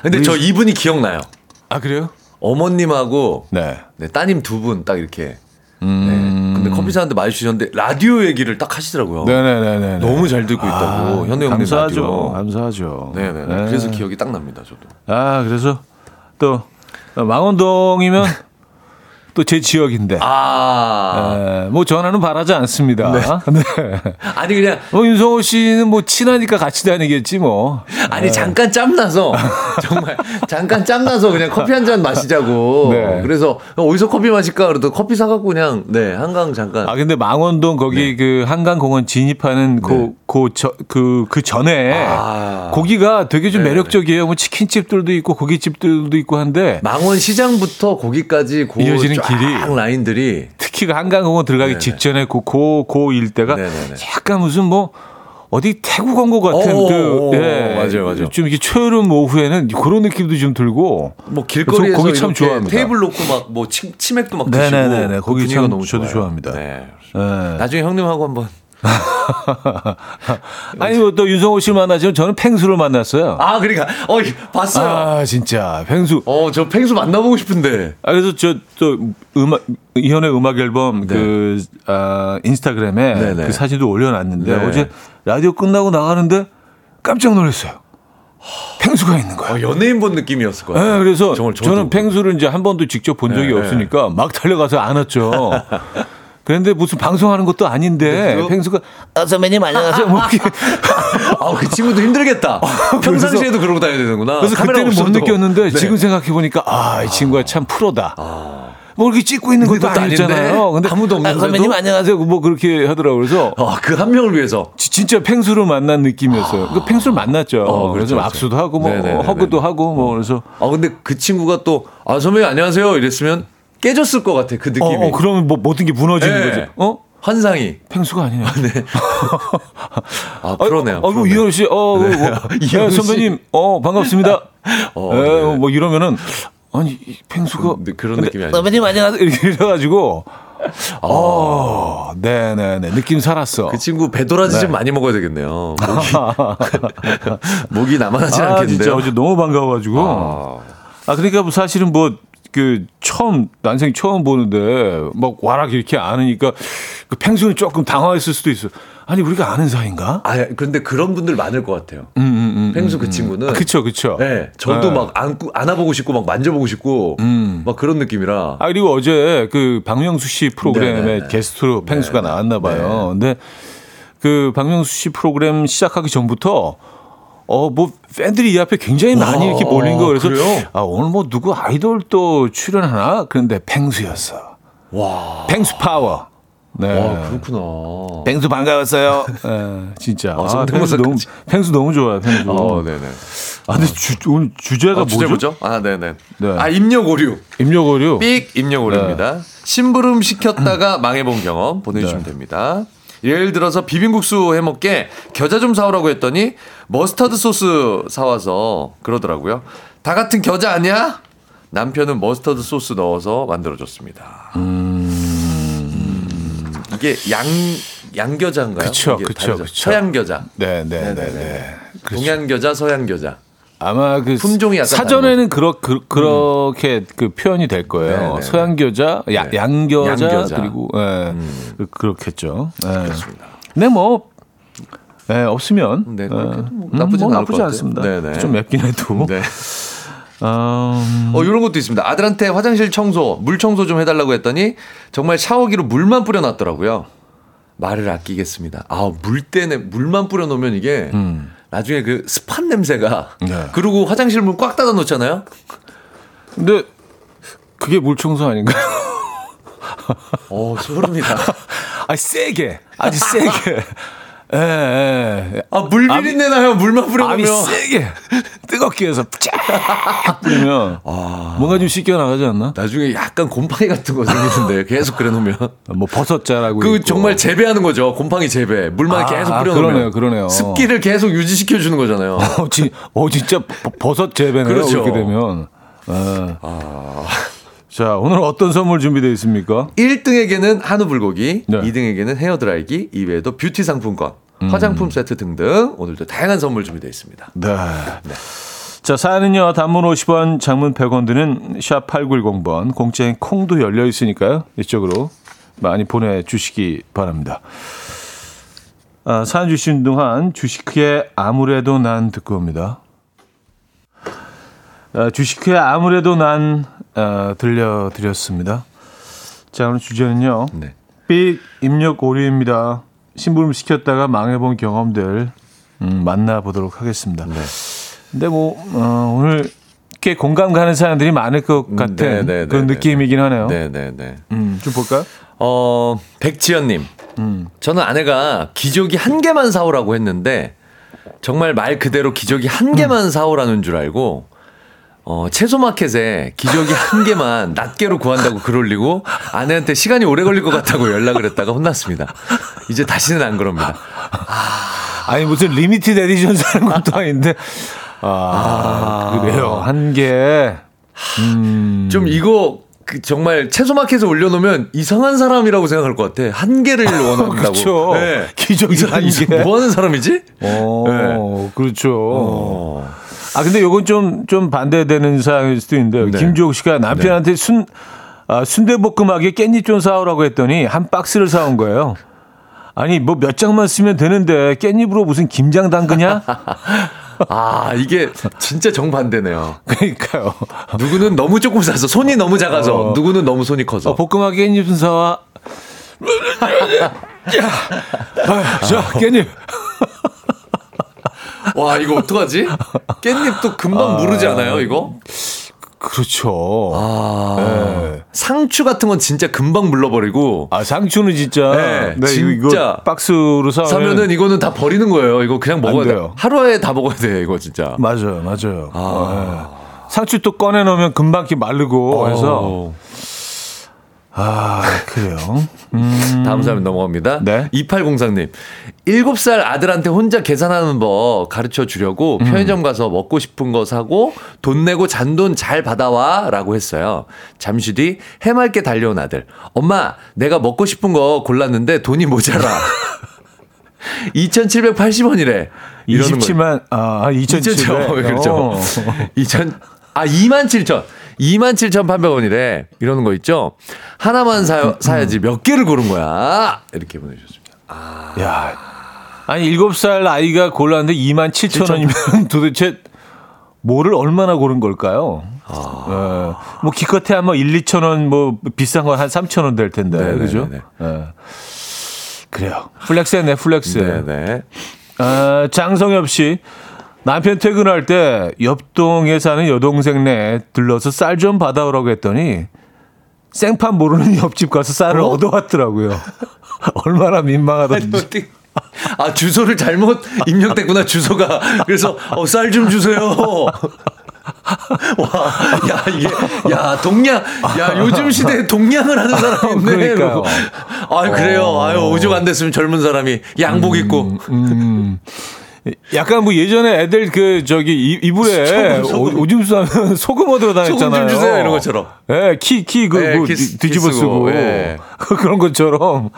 근데 저 이분이 기억나요. 아 그래요? 어머님하고 네. 네, 따님 두 분 딱 이렇게. 음. 네. 근데 커피 사는데 마주치셨는데 라디오 얘기를 딱 하시더라고요. 네네네네. 너무 잘 듣고 있다고. 현우 형님 감사하죠. 라디오. 감사하죠. 네네. 네. 그래서 기억이 딱 납니다, 저도. 아 그래서 또 망원동이면 또 제 지역인데. 아. 에, 뭐 전화는 바라지 않습니다. 네. 아니 그냥 뭐 윤성호 씨는 뭐 친하니까 같이 다니겠지 뭐. 아니 잠깐 짬나서 정말 잠깐 짬나서 그냥 커피 한 잔 마시자고. 네. 그래서 어디서 커피 마실까 그래도 커피 사 갖고 그냥 네 한강 잠깐. 아 근데 망원동 거기 그 한강 공원 진입하는 네. 그그그 그 전에 아. 고기가 되게 좀 네. 매력적이에요. 뭐 치킨집들도 있고 고깃집들도 있고 한데 망원 시장부터 거기까지 고 이어지는 쫙 길이. 라인들이 특히 그 한강공원 들어가기 네네. 직전에 그고 고 일대가 네네네. 약간 무슨 뭐 어디 태국 온 것 같은 오, 그 오, 예, 맞아요, 맞아요. 좀 이렇게 초여름 오후에는 그런 느낌도 좀 들고 뭐 길거리에서 저 거기 참 좋아합니다. 테이블 놓고 막 뭐 치맥도 막 드시고 네네네네. 그 거기 분위기가 참 너무 저도 좋아요. 좋아합니다. 네. 예. 나중에 형님하고 한번 아니 뭐또 윤성호 씨를 만나지만 저는 팽수를 만났어요. 아 그러니까 어 봤어요. 아 진짜 팽수. 어저 펭수 만나보고 싶은데. 아 그래서 저 또 음악 이현의 음악 앨범 네. 그 아, 인스타그램에 네네. 그 사진도 올려놨는데 네. 어제 라디오 끝나고 나가는데 깜짝 놀랐어요. 팽수가 있는 거야. 어, 연예인 본 느낌이었을 거예요. 네, 그래서. 저는 팽수를 이제 한 번도 직접 본 적이 네, 없으니까 막 달려가서 안았죠. 그런데 무슨 방송하는 것도 아닌데 그거- 팽수가 아, 선배님 안녕하세요. 뭐 이렇게 아, 그 친구도 힘들겠다. 평상시에도 그러고 다녀야 되는구나. 그래서 그때는 못. 느꼈는데 네. 지금 생각해 보니까 아, 이 친구가 참 프로다. 뭐 이렇게 찍고 있는 것도 아니잖아요. 근데 아무도 아, 없는데도? 선배님 안녕하세요. 뭐 그렇게 하더라고요. 그래서 아, 그 한 명을 위해서. 지- 진짜 팽수를 만난 느낌이었어요. 그 팽수를 만났죠. 어, 그래서 그렇죠, 악수도 하고 뭐 네네네네. 허그도 하고 뭐 그래서 아, 근데 그 친구가 또, 아, 선배님 안녕하세요. 이랬으면 깨졌을 것 같아. 그 어, 느낌이. 어, 그러면 뭐 모든 게 무너지는 네. 거지. 어? 환상이. 팽수가 아니네. 아, 프로네요. 아이고 프로네. 이현우 씨, 어, 뭐, 뭐, 이현우. 선배님, 어 반갑습니다. 어, 예, 네. 뭐 이러면은 아니 이 팽수가 그- 그런 느낌이 아니죠. 선배님 안녕하세요 이렇게 해가지고, 어, 네네네 느낌 살았어. 그 친구 배도라지 네. 좀 많이 먹어야 되겠네요. 목이, 목이 남아나진 아, 않겠는데요. 진짜 어제 너무 반가워가지고. 아, 아, 그러니까 뭐 사실은 뭐, 그, 처음, 난생 처음 보는데, 막 와락 이렇게 아느니까, 그 팽수는 조금 당황했을 수도 있어. 아니, 우리가 아는 사이인가? 아, 근데 그런 분들 많을 것 같아요. 음, 음, 음. 펭수 그 친구는. 아, 그쵸, 그쵸. 네, 저도 네. 막 안고, 안아보고 싶고, 막 만져보고 싶고, 음. 막 그런 느낌이라. 아, 그리고 어제 그 박명수 씨 프로그램에 네네네. 게스트로 팽수가 네네. 나왔나 봐요. 근데 그 박명수 씨 프로그램 시작하기 전부터 어, 뭐, 팬들이 이 앞에 굉장히 많이 이렇게 몰린 거 그래서, 그래요? 아, 오늘 뭐 누구 아이돌 또 출연하나? 그런데 팽수였어. 와, 펭수 파워. 네. 와, 그렇구나. 펭수 반가웠어요. 예, 진짜. 아, 아. 펭수 너무, 펭수 너무 좋아요, 펭수. 어, 네네. 아, 근데 주, 오늘 주제가 어, 뭐죠? 주제 뭐죠? 아, 네네. 네. 아, 입력 오류. 입력 오류. 삑 입력 오류입니다. 심부름 시켰다가 망해본 경험 보내주시면 네. 됩니다. 예를 들어서 비빔국수 해 먹게 겨자 좀 사오라고 했더니 머스타드 소스 사와서 그러더라고요. 다 같은 겨자 아니야? 남편은 머스타드 소스 넣어서 만들어줬습니다. 음, 이게 양 양겨자인가요? 그쵸, 이게 그쵸. 서양 겨자, 네, 네, 네, 네네네. 네. 그렇죠. 동양 겨자, 서양 겨자. 아마 그 품종이 사전에는 그렇 그, 그렇게 그 표현이 될 거예요. 네, 네, 서양 겨자, 야, 네. 양겨자, 양겨자. 그리고 예, 그- 그렇겠죠. 예. 그렇습니다. 네, 뭐 예, 없으면 네, 예. 뭐 음, 뭐 나쁘지 것 같아요. 않습니다. 네, 네. 좀 맵긴 해도. 네. 음, 어, 이런 것도 있습니다. 아들한테 화장실 청소, 물 청소 좀 해달라고 했더니 정말 샤워기로 물만 뿌려놨더라고요. 말을 아끼겠습니다. 아, 물 때문에 물만 뿌려 놓으면 이게 나중에 그 습한 냄새가 음. 네. 그리고 화장실 문 꽉 닫아 놓잖아요. 근데 그게 물 청소 아닌가요? 어, 소름이다. 아 세게 아주 세게. 예, 예. 아, 물 비린내 나요. 물만 뿌려 암이. 세게 뜨겁게 해서 쫙 뿌리면 뭔가 좀 씻겨 나가지 않나? 나중에 약간 곰팡이 같은 거 생기는데 계속 그래 놓으면 뭐 버섯 자라고 그 있고. 정말 재배하는 거죠. 곰팡이 재배. 물만 아, 계속 아, 뿌려 그러네요, 놓으면 그러네요. 습기를 계속 유지시켜 주는 거잖아요. 어, 진, 어 진짜 버- 버섯 재배네요. 그렇죠. 그렇게 되면. 예. 자 오늘 어떤 선물 준비되어 있습니까? 1등에게는 한우 불고기, 네. 2등에게는 헤어 드라이기, 이외에도 뷰티 상품권, 화장품 세트 등등 오늘도 다양한 선물 준비되어 있습니다. 네. 자, 사연은요, 단문 50원, 장문 100원 드는 샵 8910번, 공짜인 콩도 열려 있으니까요. 이쪽으로 많이 보내주시기 바랍니다. 아, 사연 주신 동안 주식회의 아무래도 난 듣고 옵니다. 아, 주식회 아무래도 난 아, 들려드렸습니다. 자, 오늘 주제는요. 네. 삑 입력 오류입니다. 심부름 시켰다가 망해본 경험들 음, 만나보도록 하겠습니다. 네. 근데 뭐 어, 오늘 꽤 공감 가는 사람들이 많을 것 같은 네, 네, 그런 네, 느낌이긴 하네요. 네, 네, 네. 음, 좀 볼까요? 어, 백지연님. 음. 저는 아내가 기저귀 한 개만 사오라고 했는데 정말 말 그대로 기저귀 한 음. 개만 사오라는 줄 알고 어, 채소마켓에 기저귀 한 개만 낱개로 구한다고 글 올리고 아내한테 시간이 오래 걸릴 것 같다고 연락을 했다가 혼났습니다. 이제 다시는 안 그럽니다. 아니 무슨 limited edition 사는 것도 아닌데 아, 그래요 한 개. 음. 좀 이거 그 정말 채소마켓에 올려놓으면 이상한 사람이라고 생각할 것 같아. 한 개를 원한다고. 그렇죠. 네. 기저귀 이한 개. 뭐 하는 사람이지? 어, 그렇죠. 어. 아 근데 요건 좀 좀 반대되는 사항일 수도 있는데 네. 김주옥 씨가 남편한테 순 아, 순대볶음하게 깻잎 좀 사오라고 했더니 한 박스를 사온 거예요. 아니 뭐 몇 장만 쓰면 되는데 깻잎으로 무슨 김장 담그냐? 아, 이게 진짜 정반대네요. 그러니까요. 누구는 너무 조금 사서 손이 너무 작아서 어. 누구는 너무 손이 커서. 어, 볶음하게 깻잎 좀 사와. 아, 자 깻잎. 와, 이거 어떡하지? 깻잎도 금방 무르지 않아요, 이거? 그렇죠. 아. 네. 상추 같은 건 진짜 금방 물러버리고 아 상추는 진짜 네, 네, 이거 진짜. 박스로 사면 사면은 이거는 다 버리는 거예요. 이거 그냥 먹어야 돼. 돼요. 하루에 다 먹어야 돼, 이거 진짜. 맞아요, 맞아요. 아. 네. 상추 또 꺼내 놓으면 금방 이렇게 마르고 해서 어. 아 그래요. 다음 사람 넘어갑니다. 네. 2803님. 7살 아들한테 혼자 계산하는 법 가르쳐 주려고 음. 편의점 가서 먹고 싶은 거 사고 돈 내고 잔돈 잘 받아와 라고 했어요. 잠시 뒤 해맑게 달려온 아들. 엄마, 내가 먹고 싶은 거 골랐는데 돈이 모자라. 2,780원이래. 이러는 거예요. 27만 아2,700 그렇죠. 어. 2천 아27,000 27,800원이래. 이러는 거 있죠. 하나만 사, 사야지 몇 개를 고른 거야. 이렇게 보내주셨습니다. 야, 아니 7살 아이가 골랐는데 2만 7천 원이면 도대체 뭐를 얼마나 고른 걸까요? 아. 예. 뭐 기껏해야 뭐 1, 2천 원 뭐 비싼 건 한 3천 원 될 텐데 네네네네. 그죠? 예. 그래요. flex네 flex. 네네. 아, 장성엽 씨. 남편 퇴근할 때 옆동에 사는 여동생네 들러서 쌀 좀 받아오라고 했더니 생판 모르는 옆집 가서 쌀을 어? 얻어왔더라고요. 얼마나 민망하던지. 아 주소를 잘못 입력됐구나 주소가 그래서 어, 쌀 좀 주세요. 와, 야 이게 야 동양, 야 요즘 시대에 동양을 하는. 그러니까요. 이러고. 아 그래요. 아유 오죽 안 됐으면 젊은 사람이 양복 입고. 음. 약간 뭐 예전에 애들 그 저기 이- 이불에 소금. 오- 오줌 싸면 소금 얻으러 다녔잖아요. 소금 좀 주세요, 이런 것처럼. 예, 키, 키, 그, 예, 뭐키 뒤- 쓰- 뒤집어 쓰고. 예. 그런 것처럼.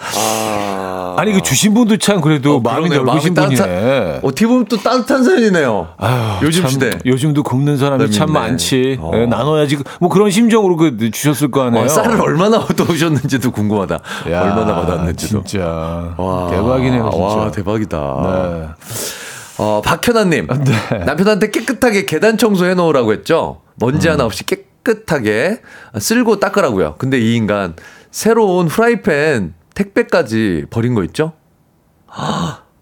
아, 아니, 그 주신 분도 참 그래도 어, 마음이. 넓으신 분이네. 어떻게 보면 또 따뜻한 사연이네요. 아유, 요즘 참, 시대. 요즘도 굶는 사람이 참 재밌네. 많지. 어. 예, 나눠야지. 뭐 그런 심정으로 그 주셨을 거 아니에요. 어, 쌀을 얼마나 얻어오셨는지도 궁금하다. 야, 얼마나 받았는지도. 진짜. 와, 대박이네요, 진짜. 와, 대박이다. 네. 어, 박현아님. 남편한테 깨끗하게 계단 청소해 놓으라고 했죠? 먼지 음. 하나 없이 깨끗하게 쓸고 닦으라고요. 근데 이 인간 새로운 후라이팬 택배까지 버린 거 있죠?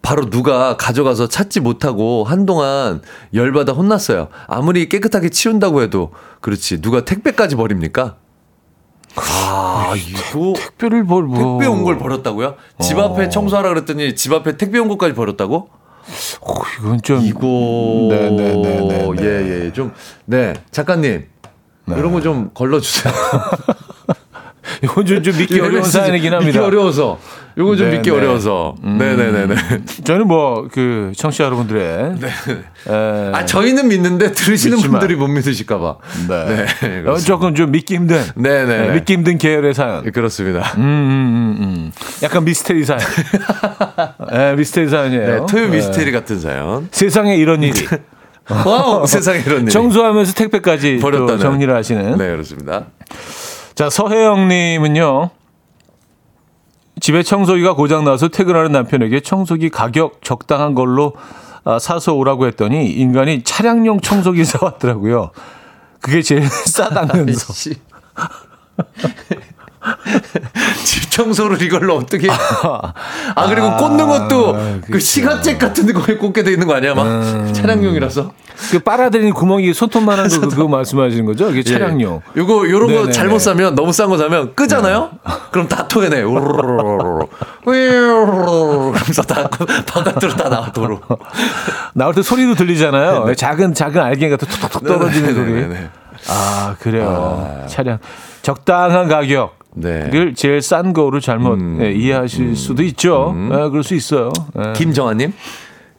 바로 누가 가져가서 찾지 못하고 한동안 열받아 혼났어요. 아무리 깨끗하게 치운다고 해도 그렇지 누가 택배까지 버립니까? 아 이거 택배를 뭘 뭐. 택배 온 걸 버렸다고요? 집 앞에 청소하라 그랬더니 집 앞에 택배 온 것까지 버렸다고? 어, 이건 좀. 이거 네네네네. 예예 좀 네 작가님 이런 거 좀 걸러 주세요. 이건 좀, 좀 믿기 어려운 사연이긴 합니다. 믿기 어려워서 요거 좀 네, 믿기 네. 어려워서 네네네네. 저는 뭐, 그, 청취자 여러분들의. 에, 아 저희는 믿는데 들으시는 믿지만. 분들이 못 믿으실까봐. 네. 네, 어. 조금 좀 믿기 힘든. 네네. 네, 믿기 힘든 계열의 사연. 그렇습니다. 음, 음, 음, 음. 약간 미스테리 사연. 네, 미스테리 사연이에요. 네, 토요 네. 미스테리 같은 사연. 세상에 이런 일이. wow 세상에 이런 일. 청소하면서 택배까지 또 버렸다는. 정리를 하시는. 네 그렇습니다. 자, 서혜영님은요. 집에 청소기가 고장나서 퇴근하는 남편에게 청소기 가격 적당한 걸로 아, 사서 오라고 했더니 인간이 차량용 청소기 사왔더라고요. 그게 제일 싸다면서. 씨. 집 청소를 이걸로 어떻게? 아 그리고 꽂는 것도 그 그렇죠. 시가잭 같은 거에 꽂게 돼 있는 거 아니야? 막 음. 차량용이라서. 그 빨아들이는 구멍이 손톱만한 거 그거 말씀하시는 거죠? 이게 차량용. 예. 요거 요런 거 네네네. 네. 잘못 사면 너무 싼 거 사면 끄잖아요. 그럼 다 토해내. 우르르르르르. 그러면서 다 바깥으로 다 나오도록. 나올 때 소리도 들리잖아요. 작은 작은 알갱이가 또 톡톡톡 떨어지는 소리. 네네네네. 아 그래요. 차량 적당한 가격. 네. 을 제일 싼 거로 잘못 음. 예, 이해하실 수도 있죠. 예, 그럴 수 있어요. 예. 김정아님.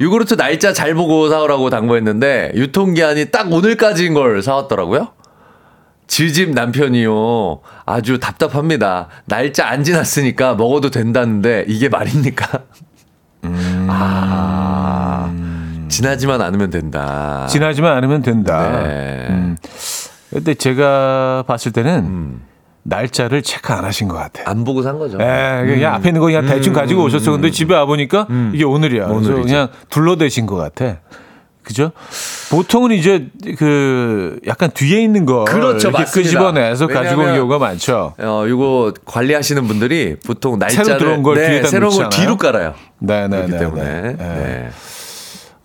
요구르트 날짜 잘 보고 사오라고 당부했는데 유통기한이 딱 오늘까지인 걸 사왔더라고요. 지집 남편이요. 아주 답답합니다. 날짜 안 지났으니까 먹어도 된다는데 이게 말입니까? 아, 지나지만 않으면 된다. 지나지만 않으면 된다. 네. 음. 근데 제가 봤을 때는 음. 날짜를 체크 안 하신 것 같아요. 안 보고 산 거죠. 예, 그냥 앞에 있는 거 그냥 대충 가지고 오셨어. 근데 집에 와 보니까 이게 오늘이야. 그래서 오늘이죠. 그냥 둘러대신 것 같아. 그죠? 보통은 이제 그 약간 뒤에 있는 거 그렇죠, 이렇게 맞습니다. 끄집어내서 가지고 온 경우가 많죠. 어, 요거 관리하시는 분들이 보통 날짜를 새로 들어온 걸 네, 뒤에다 새로운 걸 놓잖아요. 뒤로 깔아요. 네 네네. 그렇기 때문에. 네.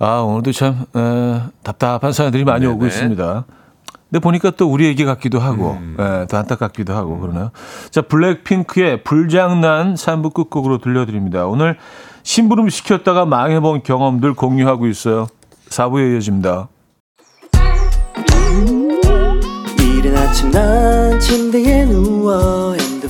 아 오늘도 참 어, 답답한 사연들이 많이 오고 네네. 있습니다. 근데 보니까 또 우리 얘기 같기도 하고, 음. 예, 또 안타깝기도 하고 그러나요? 자, 블랙핑크의 불장난 3부 끝곡으로 들려드립니다. 오늘 심부름 시켰다가 망해본 경험들 공유하고 있어요. 4부에 이어집니다. 이른 아침 난 침대에 누워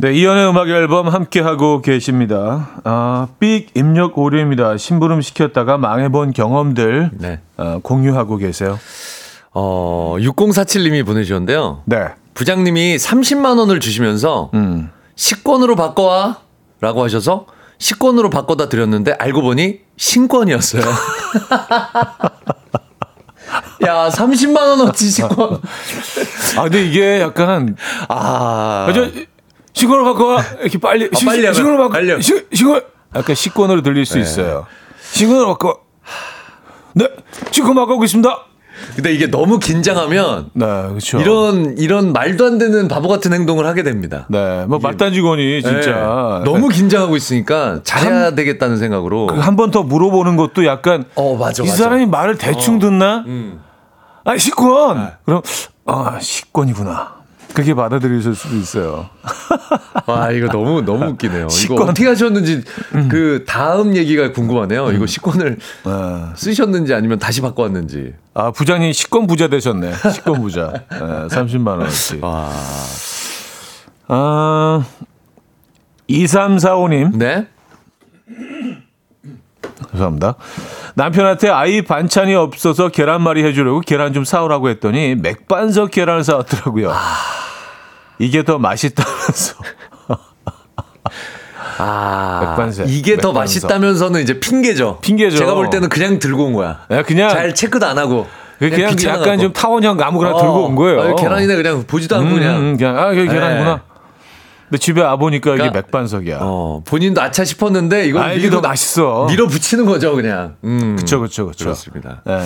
네, 이연의 음악 앨범 함께하고 계십니다. 아, 삑 입력 오류입니다. 심부름 시켰다가 망해본 경험들 네. 어, 공유하고 계세요. 어, 6047님이 보내주셨는데요. 네. 부장님이 30만 원을 주시면서 음. 식권으로 바꿔와 라고 하셔서 식권으로 바꿔다 드렸는데 알고 보니 신권이었어요. 야, 30만 원어치 식권. 아, 근데 이게 약간 아. 아, 저 시골로 바꿔 이렇게 빨리 시, 빨리 하면 시골로 바꿔 빨리. 시, 시골 약간 식권으로 들릴 수 있어요. 시골로 바꿔. 네, 시골 바꿔고 있습니다. 근데 이게 너무 긴장하면 네, 그렇죠. 이런 이런 말도 안 되는 바보 같은 행동을 하게 됩니다. 네, 뭐 말단 직원이 진짜 네. 너무 긴장하고 있으니까 잘해야 되겠다는 생각으로. 한번 더 물어보는 것도 약간 어, 맞아, 이 맞아. 사람이 말을 대충 어. 듣나? 음. 아, 식권. 그럼 아, 식권이구나. 그렇게 받아들이실 수도 있어요. 와 이거 너무 너무 웃기네요. 식권. 이거 어떻게 하셨는지 그 다음 얘기가 궁금하네요. 이거 식권을 네. 쓰셨는지 아니면 다시 바꿔왔는지. 아, 부장님 식권 부자 되셨네. 식권 부자. 네, 30만 원어치. 와. 아, 2345님. 네? 죄송합니다. 남편한테 아이 반찬이 없어서 계란말이 해주려고 계란 좀 사오라고 했더니 맥반석 계란을 사왔더라고요. 이게 더 맛있다면서. 아, 맥반석. 이게 더 맥반석. 맛있다면서는 이제 핑계죠. 핑계죠. 제가 볼 때는 그냥 들고 온 거야. 야, 그냥 잘 체크도 안 하고. 그냥, 귀찮아갖고. 약간 좀 타원형 아무거나 어, 들고 온 거예요. 아, 계란이네 그냥 보지도 않고 음, 그냥. 음, 그냥 아 여기 계란이구나. 네. 근데 집에 와 보니까 이게 그러니까- 맥반석이야. 어, 본인도 아차 싶었는데 이걸 아, 이게 더 맛있어. 밀어붙이는 거죠, 그냥. 음. 그쵸 그쵸 그쵸. 그렇습니다. 예.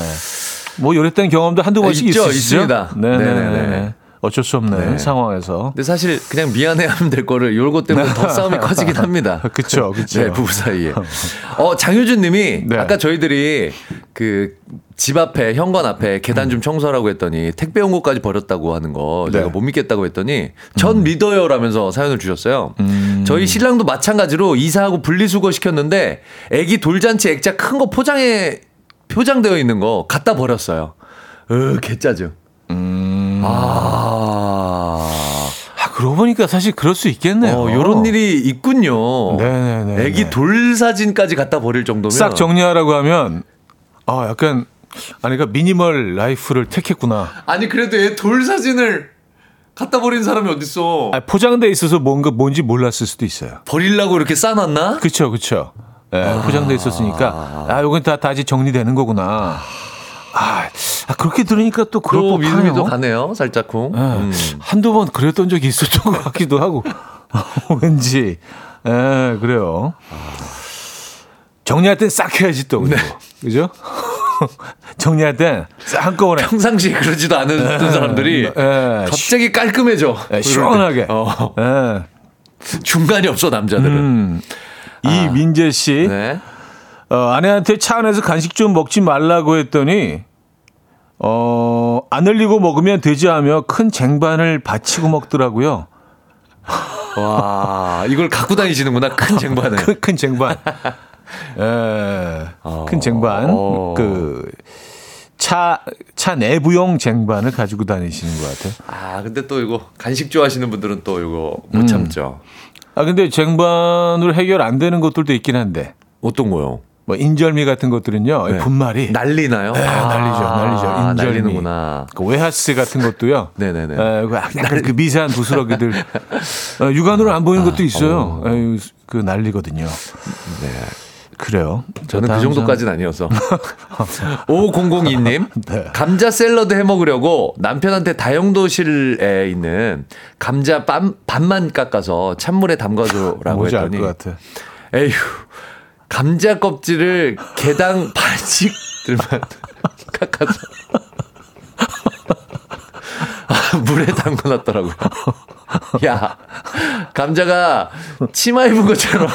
뭐 요랬던 경험도 한두 번씩 있죠, 있으시죠? 있습니다. 네네네. 네네네. 어쩔 수 없는 네. 상황에서. 근데 사실 그냥 미안해하면 될 거를 요것 때문에 더 싸움이 커지긴 합니다. 그쵸, 그쵸. 네, 부부 사이에. 어, 장효준 님이 네. 아까 저희들이 그 집 앞에 현관 앞에 계단 좀 청소하라고 했더니 택배 온 것까지 버렸다고 하는 거 네. 제가 못 믿겠다고 했더니 전 믿어요라면서 사연을 주셨어요. 음. 저희 신랑도 마찬가지로 이사하고 분리수거 시켰는데 애기 돌잔치 액자 큰 거 포장해 포장되어 있는 거 갖다 버렸어요. 으, 개짜증. 음. 아. 아 그러고 보니까 사실 그럴 수 있겠네요. 어, 요런 일이 있군요. 네네네. 애기 돌 사진까지 갖다 버릴 정도면 싹 정리하라고 하면 아 약간 아니 그러니까 minimal life를 택했구나. 아니 그래도 애돌 사진을 갖다 버린 사람이 어딨어? 아, 포장돼 있어서 뭔가 뭔지 몰랐을 수도 있어요. 버리려고 이렇게 싸놨나? 그쵸 그쵸. 예, 포장돼 있었으니까 아 요건 다 다시 정리되는 거구나. 아, 아, 그렇게 들으니까 또 그럴 또 법하네요. 가네요, 살짝쿵. 예, 음. 한두 번 그랬던 적이 있었던 것 같기도 하고 왠지 예, 그래요. 정리할 땐 싹 해야지 또 그리고. 그죠? 정리할 땐싹 한꺼번에 평상시에 그러지도 않은 사람들이 예, 갑자기 깔끔해져. 예, 시원하게. 어, 예. 중간이 없어 남자들은. 음. 이민재 씨 네. 어, 아내한테 차 안에서 간식 좀 먹지 말라고 했더니 어, 안 흘리고 먹으면 되지 하며 큰 쟁반을 받치고 먹더라고요. 와 이걸 갖고 다니시는구나 큰 쟁반을. 큰, 큰 쟁반. 예, 큰 쟁반. 어. 그, 차, 차 내부용 쟁반을 가지고 다니시는 것 같아요. 아 근데 또 이거 간식 좋아하시는 분들은 또 이거 못 음. 참죠. 아, 근데 쟁반으로 해결 안 되는 것들도 있긴 한데, 어떤 거요? 뭐, 인절미 같은 것들은요, 네. 분말이. 난리나요? 네, 난리죠, 난리죠. 아, 인절미. 날리는구나. 그 웨하스 같은 것도요. 네네네. 에, 그 약간 그 미세한 부스러기들 어, 육안으로 안 보이는 것도 있어요. 에이, 그 난리거든요. 네. 그래요. 저는 그 정도까지는 아니어서. 5002님. 네. 감자 샐러드 해 먹으려고 남편한테 다용도실에 있는 감자 반, 반만 깎아서 찬물에 담가줘라고 했더니 것 같아. 에휴 감자 껍질을 개당 반씩 들만 깎아서 아, 물에 담궈놨더라고요. 야 감자가 치마 입은 것처럼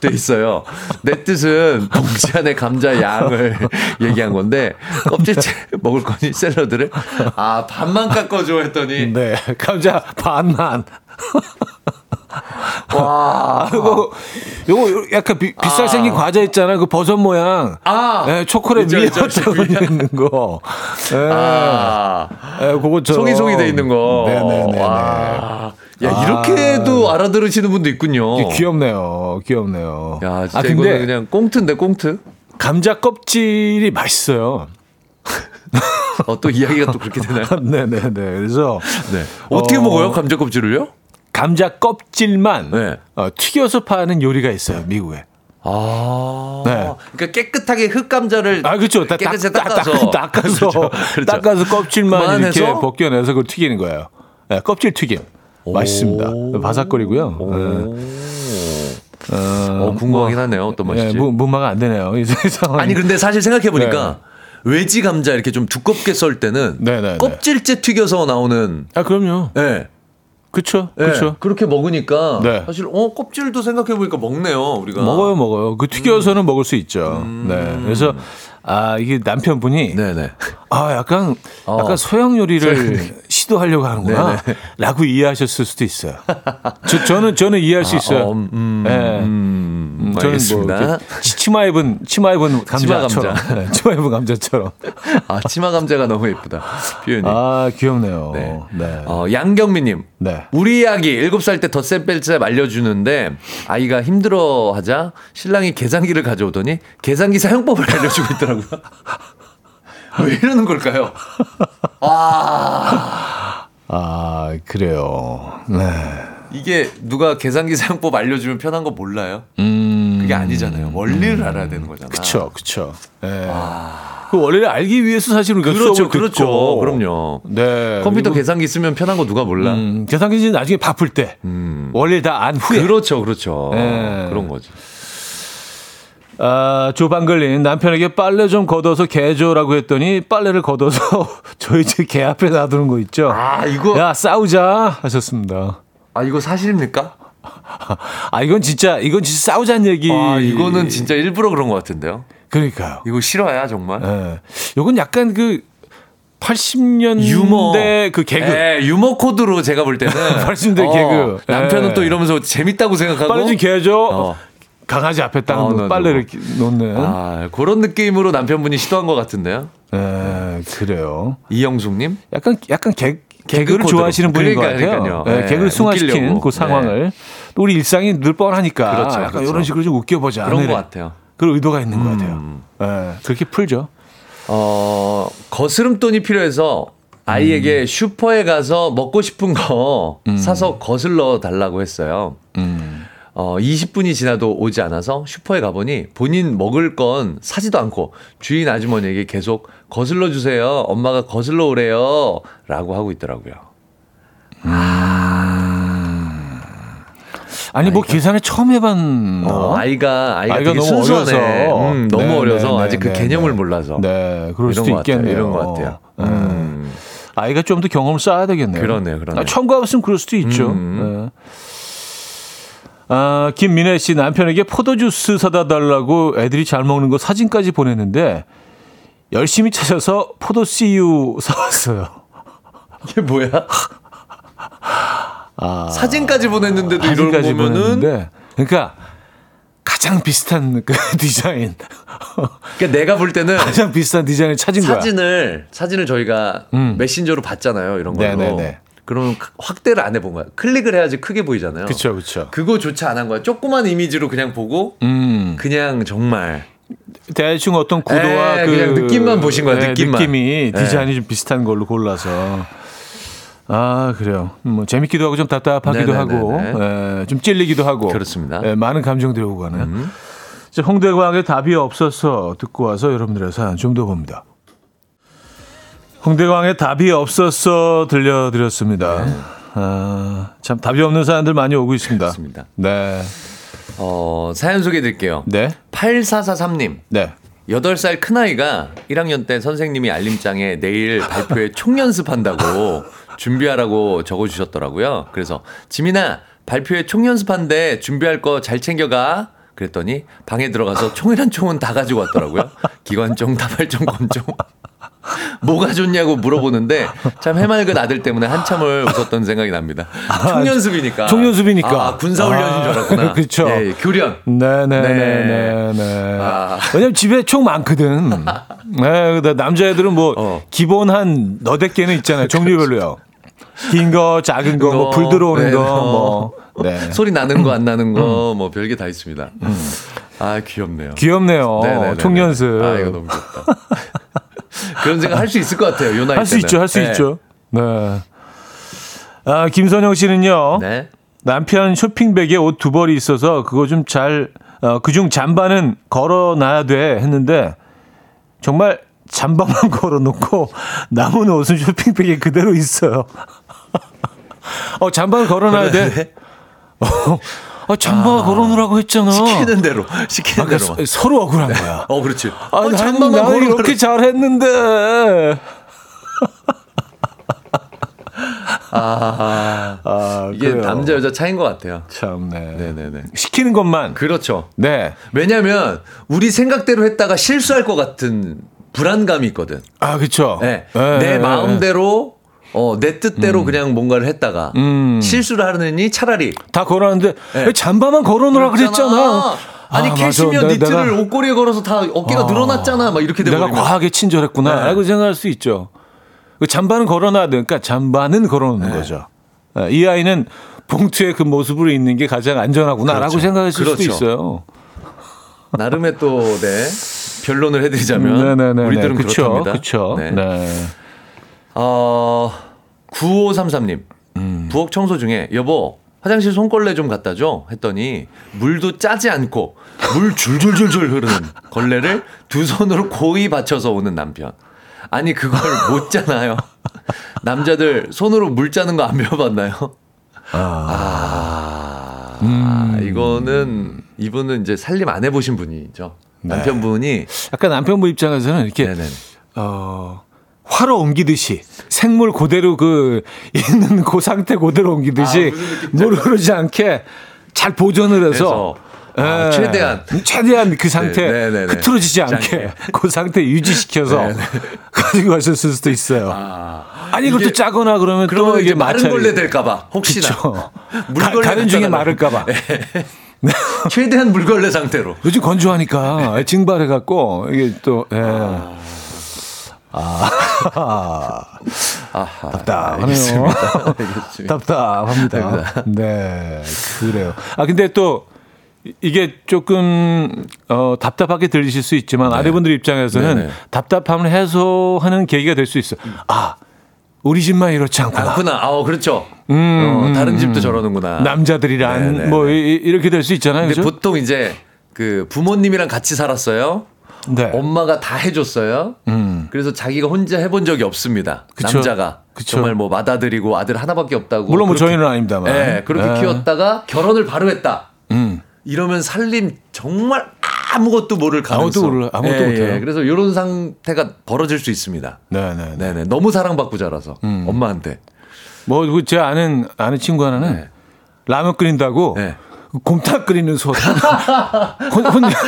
돼 있어요. 내 뜻은 봉지 안에 감자 양을 얘기한 건데 껍질째 먹을 거니 샐러드를 아 반만 깎아줘 했더니 네, 감자 반만. 와 아, 이거, 요거 약간 비, 비쌀 아. 생긴 과자 있잖아요. 그 버섯 모양. 아. 네, 초콜릿 위에 위에. 있는 거. 네. 아. 네, 그거처럼. 송이송이 돼 있는 거. 네네네. 와. 야, 아. 이렇게도 알아들으시는 분도 있군요. 귀엽네요. 귀엽네요. 야, 진짜 아, 근데 그냥 꽁트인데, 꽁트? 감자 껍질이 맛있어요. 어, 또 이야기가 또 그렇게 되나요? 네네네. 그래서 네. 어떻게 어. 먹어요? 감자 껍질을요? 감자 껍질만 네. 어, 튀겨서 파는 요리가 있어요 미국에. 아. 네. 그러니까 깨끗하게 흙감자를 아 그렇죠. 딱, 깨끗이 딱, 딱, 닦아서. 딱, 닦아서 그렇죠. 그렇죠. 닦아서 껍질만 이렇게 그만해서? 벗겨내서 그걸 튀기는 거예요. 네, 껍질 튀김 맛있습니다. 바삭거리고요. 오. 네. 어, 어, 궁금하긴 하네요. 어떤 네, 맛일지. 무- 무마가 안 되네요. 이. 아니, 근데 사실 생각해 보니까 외지 감자 이렇게 좀 두껍게 썰 때는 네네네. 껍질째 튀겨서 나오는 아 그럼요. 네. 그렇죠. 네, 그렇죠. 그렇게 먹으니까 네. 사실 어 껍질도 생각해 보니까 먹네요 우리가 먹어요, 먹어요. 그 튀겨서는 먹을 수 있죠. 음. 네. 그래서 아 이게 남편분이 네네 아 약간 어. 약간 소양 요리를 소양 시도하려고 하는구나라고 이해하셨을 수도 있어요. 저, 저는 저는 이해할 수 있어요. 어, 음, 네. 음, 음, 저는. 뭐 치- 치마 입은 치마 입은 치마 감자처럼 감자. 네, 치마 입은 감자처럼 아 치마 감자가 너무 예쁘다 표현이 아 귀엽네요. 네. 네. 어, 양경미님 네. 우리 아기 7살 때 덧셈 뺄셈 알려주는데 아이가 힘들어 하자 신랑이 계산기를 가져오더니 계산기 사용법을 알려주고 있더라고요. 왜 이러는 걸까요? 아, 아 그래요. 네. 이게 누가 계산기 사용법 알려주면 편한 거 몰라요? 음. 그게 아니잖아요. 원리를 알아야 되는 거잖아. 그쵸, 그쵸. 예. 그 원리를 알기 위해서 사실 우리가 그렇죠, 수업을 그렇죠. 듣고. 그럼요. 네. 컴퓨터 계산기 쓰면 편한 거 누가 몰라? 음, 계산기는 나중에 바쁠 때. 원리를 다 안 후에. 그렇죠, 그렇죠. 네. 그런 거지. 아, 조방글린 남편에게 빨래 좀 걷어서 개줘라고 했더니 빨래를 걷어서 저희 집 개 앞에 놔두는 거 있죠. 아, 이거 야 싸우자 하셨습니다. 아 이거 사실입니까? 아 이건 진짜 이건 진짜 싸우자는 얘기. 아 이거는 진짜 일부러 그런 것 같은데요. 그러니까요. 이거 싫어야 정말. 예. 요건 약간 그 80년대 유머 그 개그. 예, 유머 코드로 제가 볼 때는 80년대 개그. 남편은 예. 또 이러면서 재밌다고 생각하고 빨래 좀 개줘. 어. 강아지 앞에 딱 어, 놓- 네, 빨래를 네. 놓는. 아 그런 느낌으로 남편분이 시도한 것 같은데요. 예, 그래요. 이영숙님. 약간 약간 개, 개그를 코드로. 좋아하시는 분인 것 그러니까, 같아요. 그러니까요. 예, 네, 개그를 승화시킨. 그 상황을 또 우리 일상이 늘 뻔하니까 그렇죠, 약간 그렇죠. 이런 식으로 좀 웃겨보자. 그런 것 같아요. 그런 의도가 있는 것 같아요. 음. 예, 그렇게 풀죠. 어 거스름돈이 필요해서 아이에게 슈퍼에 가서 먹고 싶은 거 사서 거슬러 달라고 했어요. 음. 어, 20분이 지나도 오지 않아서 슈퍼에 가보니 본인 먹을 건 사지도 않고 주인 아주머니에게 계속 거슬러 주세요. 엄마가 거슬러 오래요. 라고 하고 있더라고요. 아니 뭐 계산을 처음 해봤나? 어, 아이가, 아이가, 아이가 너무 순수하네. 어려서. 음, 너무 네, 어려서 네, 아직 그 네, 개념을 네. 몰라서. 네, 그럴 수도. 있겠네요. 이런 것 같아요. 음. 아이가 좀 더 경험을 쌓아야 되겠네요. 그러네요, 그러네요. 아, 처음 가봤으면 그럴 수도 있죠. 음. 네. 아, 김민혜 씨 남편에게 포도주스 사다 달라고 애들이 잘 먹는 거 사진까지 보냈는데 열심히 찾아서 포도 씨유 사왔어요. 이게 뭐야? 사진까지 보냈는데도 이런 아. 사진까지 보면은 보냈는데 그러니까 가장 비슷한 그 디자인, 그러니까 내가 볼 때는 가장 비슷한 디자인을 찾은 거야. 사진을 사진을 저희가 음. 메신저로 봤잖아요. 이런 걸로. 네네네. 그러면 확대를 안 해본 거야. 클릭을 해야지 크게 보이잖아요. 그렇죠, 그렇죠. 그거조차 안 한 거야. 조그만 이미지로 그냥 보고 음. 그냥 정말 대충 어떤 구도와 에, 그 느낌만 보신 거야, 느낌만. 느낌이 네. 디자인이 좀 비슷한 걸로 골라서 아 그래요. 뭐 재밌기도 하고 좀 답답하기도 네네네네. 하고 에, 좀 찔리기도 하고 그렇습니다. 에, 많은 감정들이 오고 가는. 음. 자, 홍대광의 답이 없어서 듣고 와서 여러분들의 사연 좀 더 봅니다. 홍대광의 답이 없어서 들려드렸습니다. 아, 참 답이 없는 사연들 많이 오고 있습니다. 네. 그렇습니다. 네, 어, 사연 소개해 드릴게요. 네, 8443님. 네. 8살 큰아이가 1학년 때 선생님이 알림장에 내일 발표에 총연습한다고 준비하라고 적어주셨더라고요. 그래서 지민아 발표에 총연습한데 준비할 거 잘 챙겨가. 그랬더니 방에 들어가서 총이란 총은 다 가지고 왔더라고요. 기관총, 다발총, 권총. 뭐가 좋냐고 물어보는데 참 해맑은 아들 때문에 한참을 웃었던 생각이 납니다. 총연습이니까. 총연습이니까. 아, 군사훈련인 줄 알았구나. 그쵸. 예, 교련. 네네네네. 네. 아. 왜냐면 집에 총 많거든. 네, 남자애들은 뭐 어. 기본 한 너댓 개는 있잖아요. 종류별로요. 긴 거, 작은 거, 뭐 불 들어오는 네, 거, 어. 뭐. 네. 소리 나는 거 안 나는 거 뭐 별게 다 있습니다. 아 귀엽네요. 귀엽네요. 네네네네. 총연습. 아 이거 너무 귀엽다. 그런 생각 할 수 있을 것 같아요. 요 나이 할수 때는. 있죠, 할수 네. 있죠. 네. 아, 김선영 씨는요. 네. 남편 쇼핑백에 옷 두 벌이 있어서 그거 좀 잘, 어, 그중 잠바는 걸어놔야 돼 했는데 정말 잠바만 걸어놓고 남은 옷은 쇼핑백에 그대로 있어요. 어, 잠바는 걸어놔야 돼. 어, 어, 잠바 걸어놓으라고 했잖아. 시키는 대로 시키는 아까 대로. 서, 서로 억울한 거야. 어 그렇지. 아, 어, 나는 걸어. 이렇게 잘했는데. 아, 아, 이게 그래요. 남자 여자 차이인 것 같아요. 참네. 네네네. 시키는 것만. 그렇죠. 네. 왜냐하면 우리 생각대로 했다가 실수할 것 같은 불안감이 있거든. 아, 그쵸. 네. 네, 내 네, 마음대로 어, 내 뜻대로 그냥 뭔가를 했다가 음. 실수를 하느니 차라리 다 걸었는데 네. 왜 잠바만 걸어놓으라 그랬잖아. 아니 아, 캐시미어 니트를 내가- 옷걸이에 걸어서 다 어깨가 아. 늘어났잖아. 막 이렇게 내가 돼버리면 과하게 친절했구나. 네. 라고 생각할 수 있죠. 그 잠바는 걸어놔야 되니까 잠바는 걸어놓는 네. 거죠. 네, 이 아이는 봉투에 그 모습으로 있는 게 가장 안전하구나라고 그렇죠. 생각했을 그렇죠. 수도 있어요. 나름의 또 네. 변론을 해드리자면 네네네. 우리들은 그쵸, 그렇답니다. 그쵸. 네. 네. 어, 9533님. 음. 부엌 청소 중에 여보 화장실 손걸레 좀 갖다 줘 했더니 물도 짜지 않고 물 줄줄줄줄 흐르는 걸레를 두 손으로 고이 받쳐서 오는 남편. 아니 그걸 못 짜나요? 남자들 손으로 물 짜는 거 안 배워봤나요? 아, 음. 이거는 이분은 이제 살림 안 해보신 분이죠. 네. 남편분이 약간 남편분 입장에서는 이렇게 네네. 어 화로 옮기듯이 생물 그대로 그 있는 그 상태 그대로 옮기듯이 아, 흐르지 않게 잘 보존을 해서 아, 예, 최대한. 최대한 그 상태 네, 네, 네, 네. 흐트러지지 않게. 그 상태 유지시켜서 가지고 가셨을 수도 있어요. 아, 니 이것도 짜거나 그러면 그러면 또 이게 마른 걸레 될까봐 혹시나 그쵸. 물걸레 가, 가는 중에 마를까봐. 최대한 물걸레 상태로. 요즘 건조하니까 증발해갖고 이게 또 예. 아, 아하, 답답하네요. 답답합니다. 네, 그래요. 아 근데 또 이- 이게 조금 어, 답답하게 들리실 수 있지만 아내분들 입장에서는 네, 네. 답답함을 해소하는 계기가 될 수 있어. 요 아, 우리 집만 이렇지 않구나. 그렇구나. 아, 그렇죠. 음, 어, 다른 음, 집도 음. 저러는구나. 남자들이란 네, 네, 뭐 네. 이, 이렇게 될 수 있잖아요. 근데 그죠? 보통 이제 그 부모님이랑 같이 살았어요. 네. 엄마가 다 해줬어요. 음. 그래서 자기가 혼자 해본 적이 없습니다. 그쵸. 남자가 그쵸. 정말 뭐 맏아들이고 아들 하나밖에 없다고. 물론 뭐 그렇게- 저희는 아닙니다만. 네, 그렇게 네. 키웠다가 결혼을 바로 했다. 음. 이러면 살림 정말 아무것도 모를 가능성. 아무것도 몰라- 아무것도 예, 못해요. 예. 그래서 이런 상태가 벌어질 수 있습니다. 네, 네, 네. 네네. 너무 사랑받고 자라서 엄마한테. 뭐제 아는 아는 친구 하나는 네. 라면 끓인다고 네. 곰탕 끓이는 소 혼, 혼자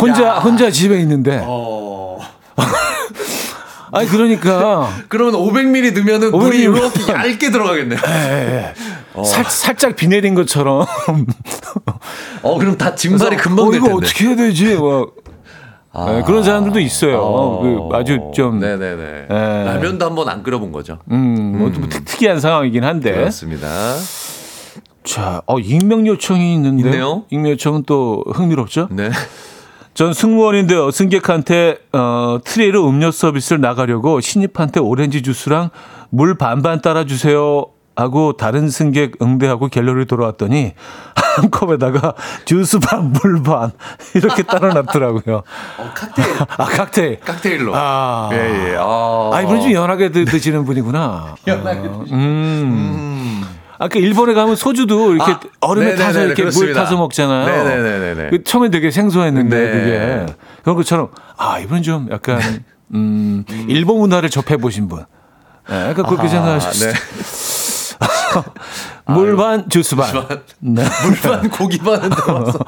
혼자 혼자 집에 있는데 어. 아니 그러니까 그러면 500ml 넣으면은 500ml 물이 면- 이렇게 얇게 들어가겠네요. 살, 살짝 비 내린 것처럼 어, 그럼 다 증발이 금방 어, 될 이거. 어떻게 해야 되지? 뭐 네, 그런 사람들도 있어요. 어. 그 아주 좀 네네네. 예. 라면도 한번 안 끓여본 거죠. 음, 뭐좀 특이한 상황이긴 한데. 그렇습니다. 자, 어, 익명 요청이 있는데. 있네요. 익명 요청은 또 흥미롭죠? 네. 전 승무원인데요. 승객한테 어, 트레이로 음료 서비스를 나가려고 신입한테 오렌지 주스랑 물 반반 따라주세요. 하고 다른 승객 응대하고 갤러리 돌아왔더니 한 컵에다가 주스 반, 물 반 이렇게 따라놨더라고요. 어, 칵테일. 아 칵테일. 칵테일로. 아, 예, 예. 아, 아 이분 좀 연하게 드, 드시는 분이구나. 연하게 어, 음. 아까 일본에 가면 소주도 이렇게 아, 얼음에 네네네네, 타서 이렇게 물 그렇습니다. 타서 먹잖아요. 네네네네네. 그 처음에 되게 생소했는데 네. 그게 그런 것처럼 아 이분 좀 약간 음, 일본 문화를 접해 보신 분. 네, 약간 그렇게 생각하셨어요. 네. 물반 주스 반. 네. 물반 고기 반은 들어왔어.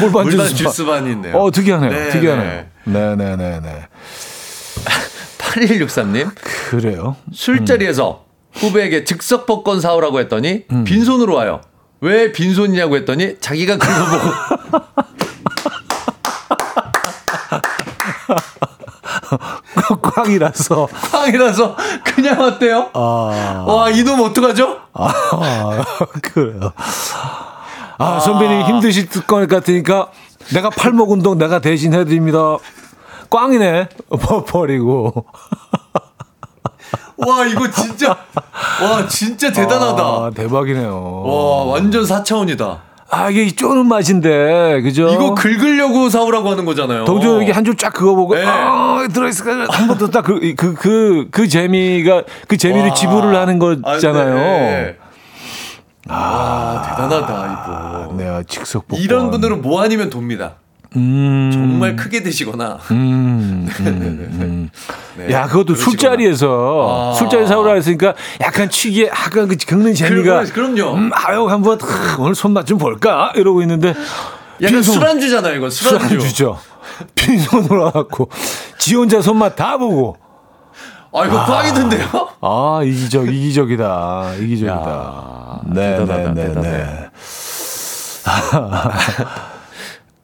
물반 물반 주스 주스 반. 반이 있네요. 어 특이하네요. 네, 특이하네요. 네 네 네 네. 8163님. 그래요. 술자리에서 후배에게 즉석 복권 사오라고 했더니 음. 빈손으로 와요. 왜 빈손이냐고 했더니 자기가 긁어보고 꽝이라서. 꽝이라서 그냥 왔대요. 아. 와 이놈 어떡하죠? 아, 그래요. 아, 선배님 힘드실 것 같으니까 내가 팔목 운동 내가 대신 해드립니다. 꽝이네. 버- 버리고. 와 이거 진짜 와 진짜 대단하다. 아, 대박이네요. 와 완전 4차원이다. 아, 이게 쪼는 맛인데, 그죠? 이거 긁으려고 사오라고 하는 거잖아요. 동조 여기 한 줄 쫙 그어보고, 네. 아, 들어있을까? 한 번 더 딱 그, 그, 그, 그 재미가, 그 재미를 와. 지불을 하는 아, 거잖아요. 네. 와 대단하다 이거. 네, 직속 복권. 이런 분들은 뭐 아니면 돕니다. 음. 정말 크게 드시거나. 음, 음, 음. 네, 야, 그것도 그러시구나. 술자리에서 아. 술자리 사오라 했으니까 약간 취기에 약간 그 긁는 재미가 그, 그럼요. 음, 아유 한번 하, 오늘 손맛 좀 볼까 이러고 있는데 약간 빈손- 술안주잖아요, 이건 술안주. 술안주 죠. 빈손으로 와갖고 지 혼자 손맛 다 보고 아, 이거 꽝이던데요? 아 이기적 이기적이다 이기적이다. 야, 네, 대단하다, 네, 네, 대단해. 네.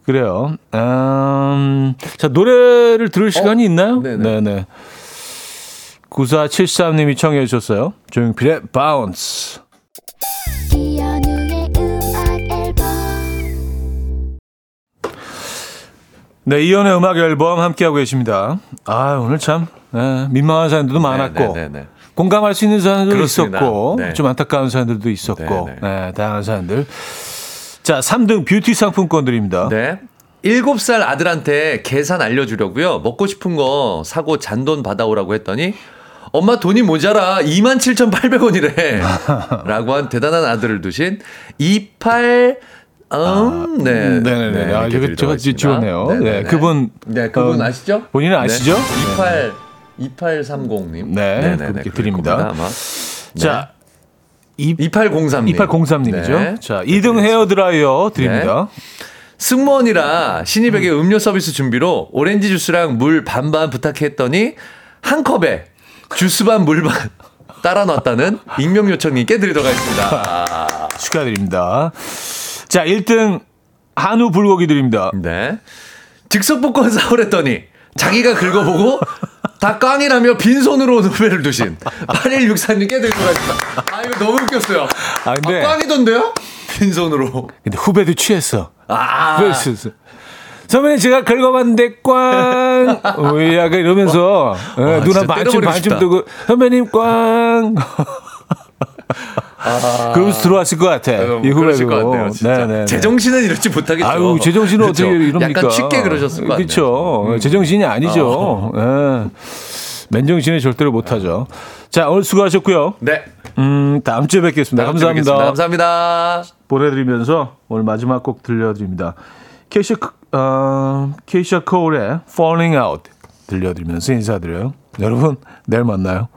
그래요. 음, 자 노래를 들을 시간이 있나요? 어? 네네. 네네. 9473님이 청해 주셨어요. 조용필의 바운스. 이현우의 음악 앨범 네, 이연의 음악 앨범 함께하고 계십니다. 아, 오늘 참 네, 민망한 사연들도 많았고 네네네. 공감할 수 있는 사연들도 그렇습니다. 있었고 네. 좀 안타까운 사연들도 있었고 네, 네, 다양한 사연들. 자, 3등 뷰티 상품권 드립니다. 네. 7살 아들한테 계산 알려주려고요. 먹고 싶은 거 사고 잔돈 받아오라고 했더니 엄마 돈이 모자라 27,800원이래. 라고 한 대단한 아들을 두신 28 음, 네. 네네 네. 아, 이거 드리도록 제가 하겠습니다. 지웠네요. 네, 네네 네. 그분 네, 그분 어, 아시죠? 본인은 아시죠? 네. 28 2830님. 네, 그렇게 드립니다. 아마. 자, 이 2803님. 2803님이죠. 네. 자, 2등 헤어 드라이어 드립니다. 승무원이라 신입에게 음. 료 서비스 준비로 오렌지 주스랑 물 반반 부탁했더니 한 컵에 주스 반 물 반 따라 놨다는 익명 요청님께 드리도록 하겠습니다. 축하드립니다. 자, 1등 한우 불고기 드립니다. 네. 즉석 복권 사오랬더니 자기가 긁어보고 다 꽝이라며 빈손으로 후배를 두신 8164님께 드리도록 하겠습니다. 아, 이거 너무 웃겼어요. 아, 근데- 아, 꽝이던데요? 빈손으로. 근데 후배도 취했어. 아. 후배도 취했어. 선배님 제가 긁어봤는데 꽝. 어, 약간 이러면서 예, 와, 누나 반쯤 반쯤. 뜨고 선배님 꽝. 그러면서 들어왔을 것 같아. 이 아. 그러실 후배도. 것 같아요, 진짜. 네네네. 제정신은 이렇지 못하겠죠. 아유, 제정신은 그렇죠? 어떻게 이럽니까? 약간 쉽게 그러셨을 것. 그렇죠. 제정신이 아니죠. 예. 맨정신에 절대로 못하죠. 자, 오늘 수고하셨고요. 네. 음, 다음 주에 뵙겠습니다. 다음 감사합니다. 뵙겠습니다. 감사합니다. 보내드리면서 오늘 마지막 곡 들려드립니다. 케이샤, 어, 케이샤 코울의 Falling Out 들려드리면서 인사드려요. 여러분, 내일 만나요.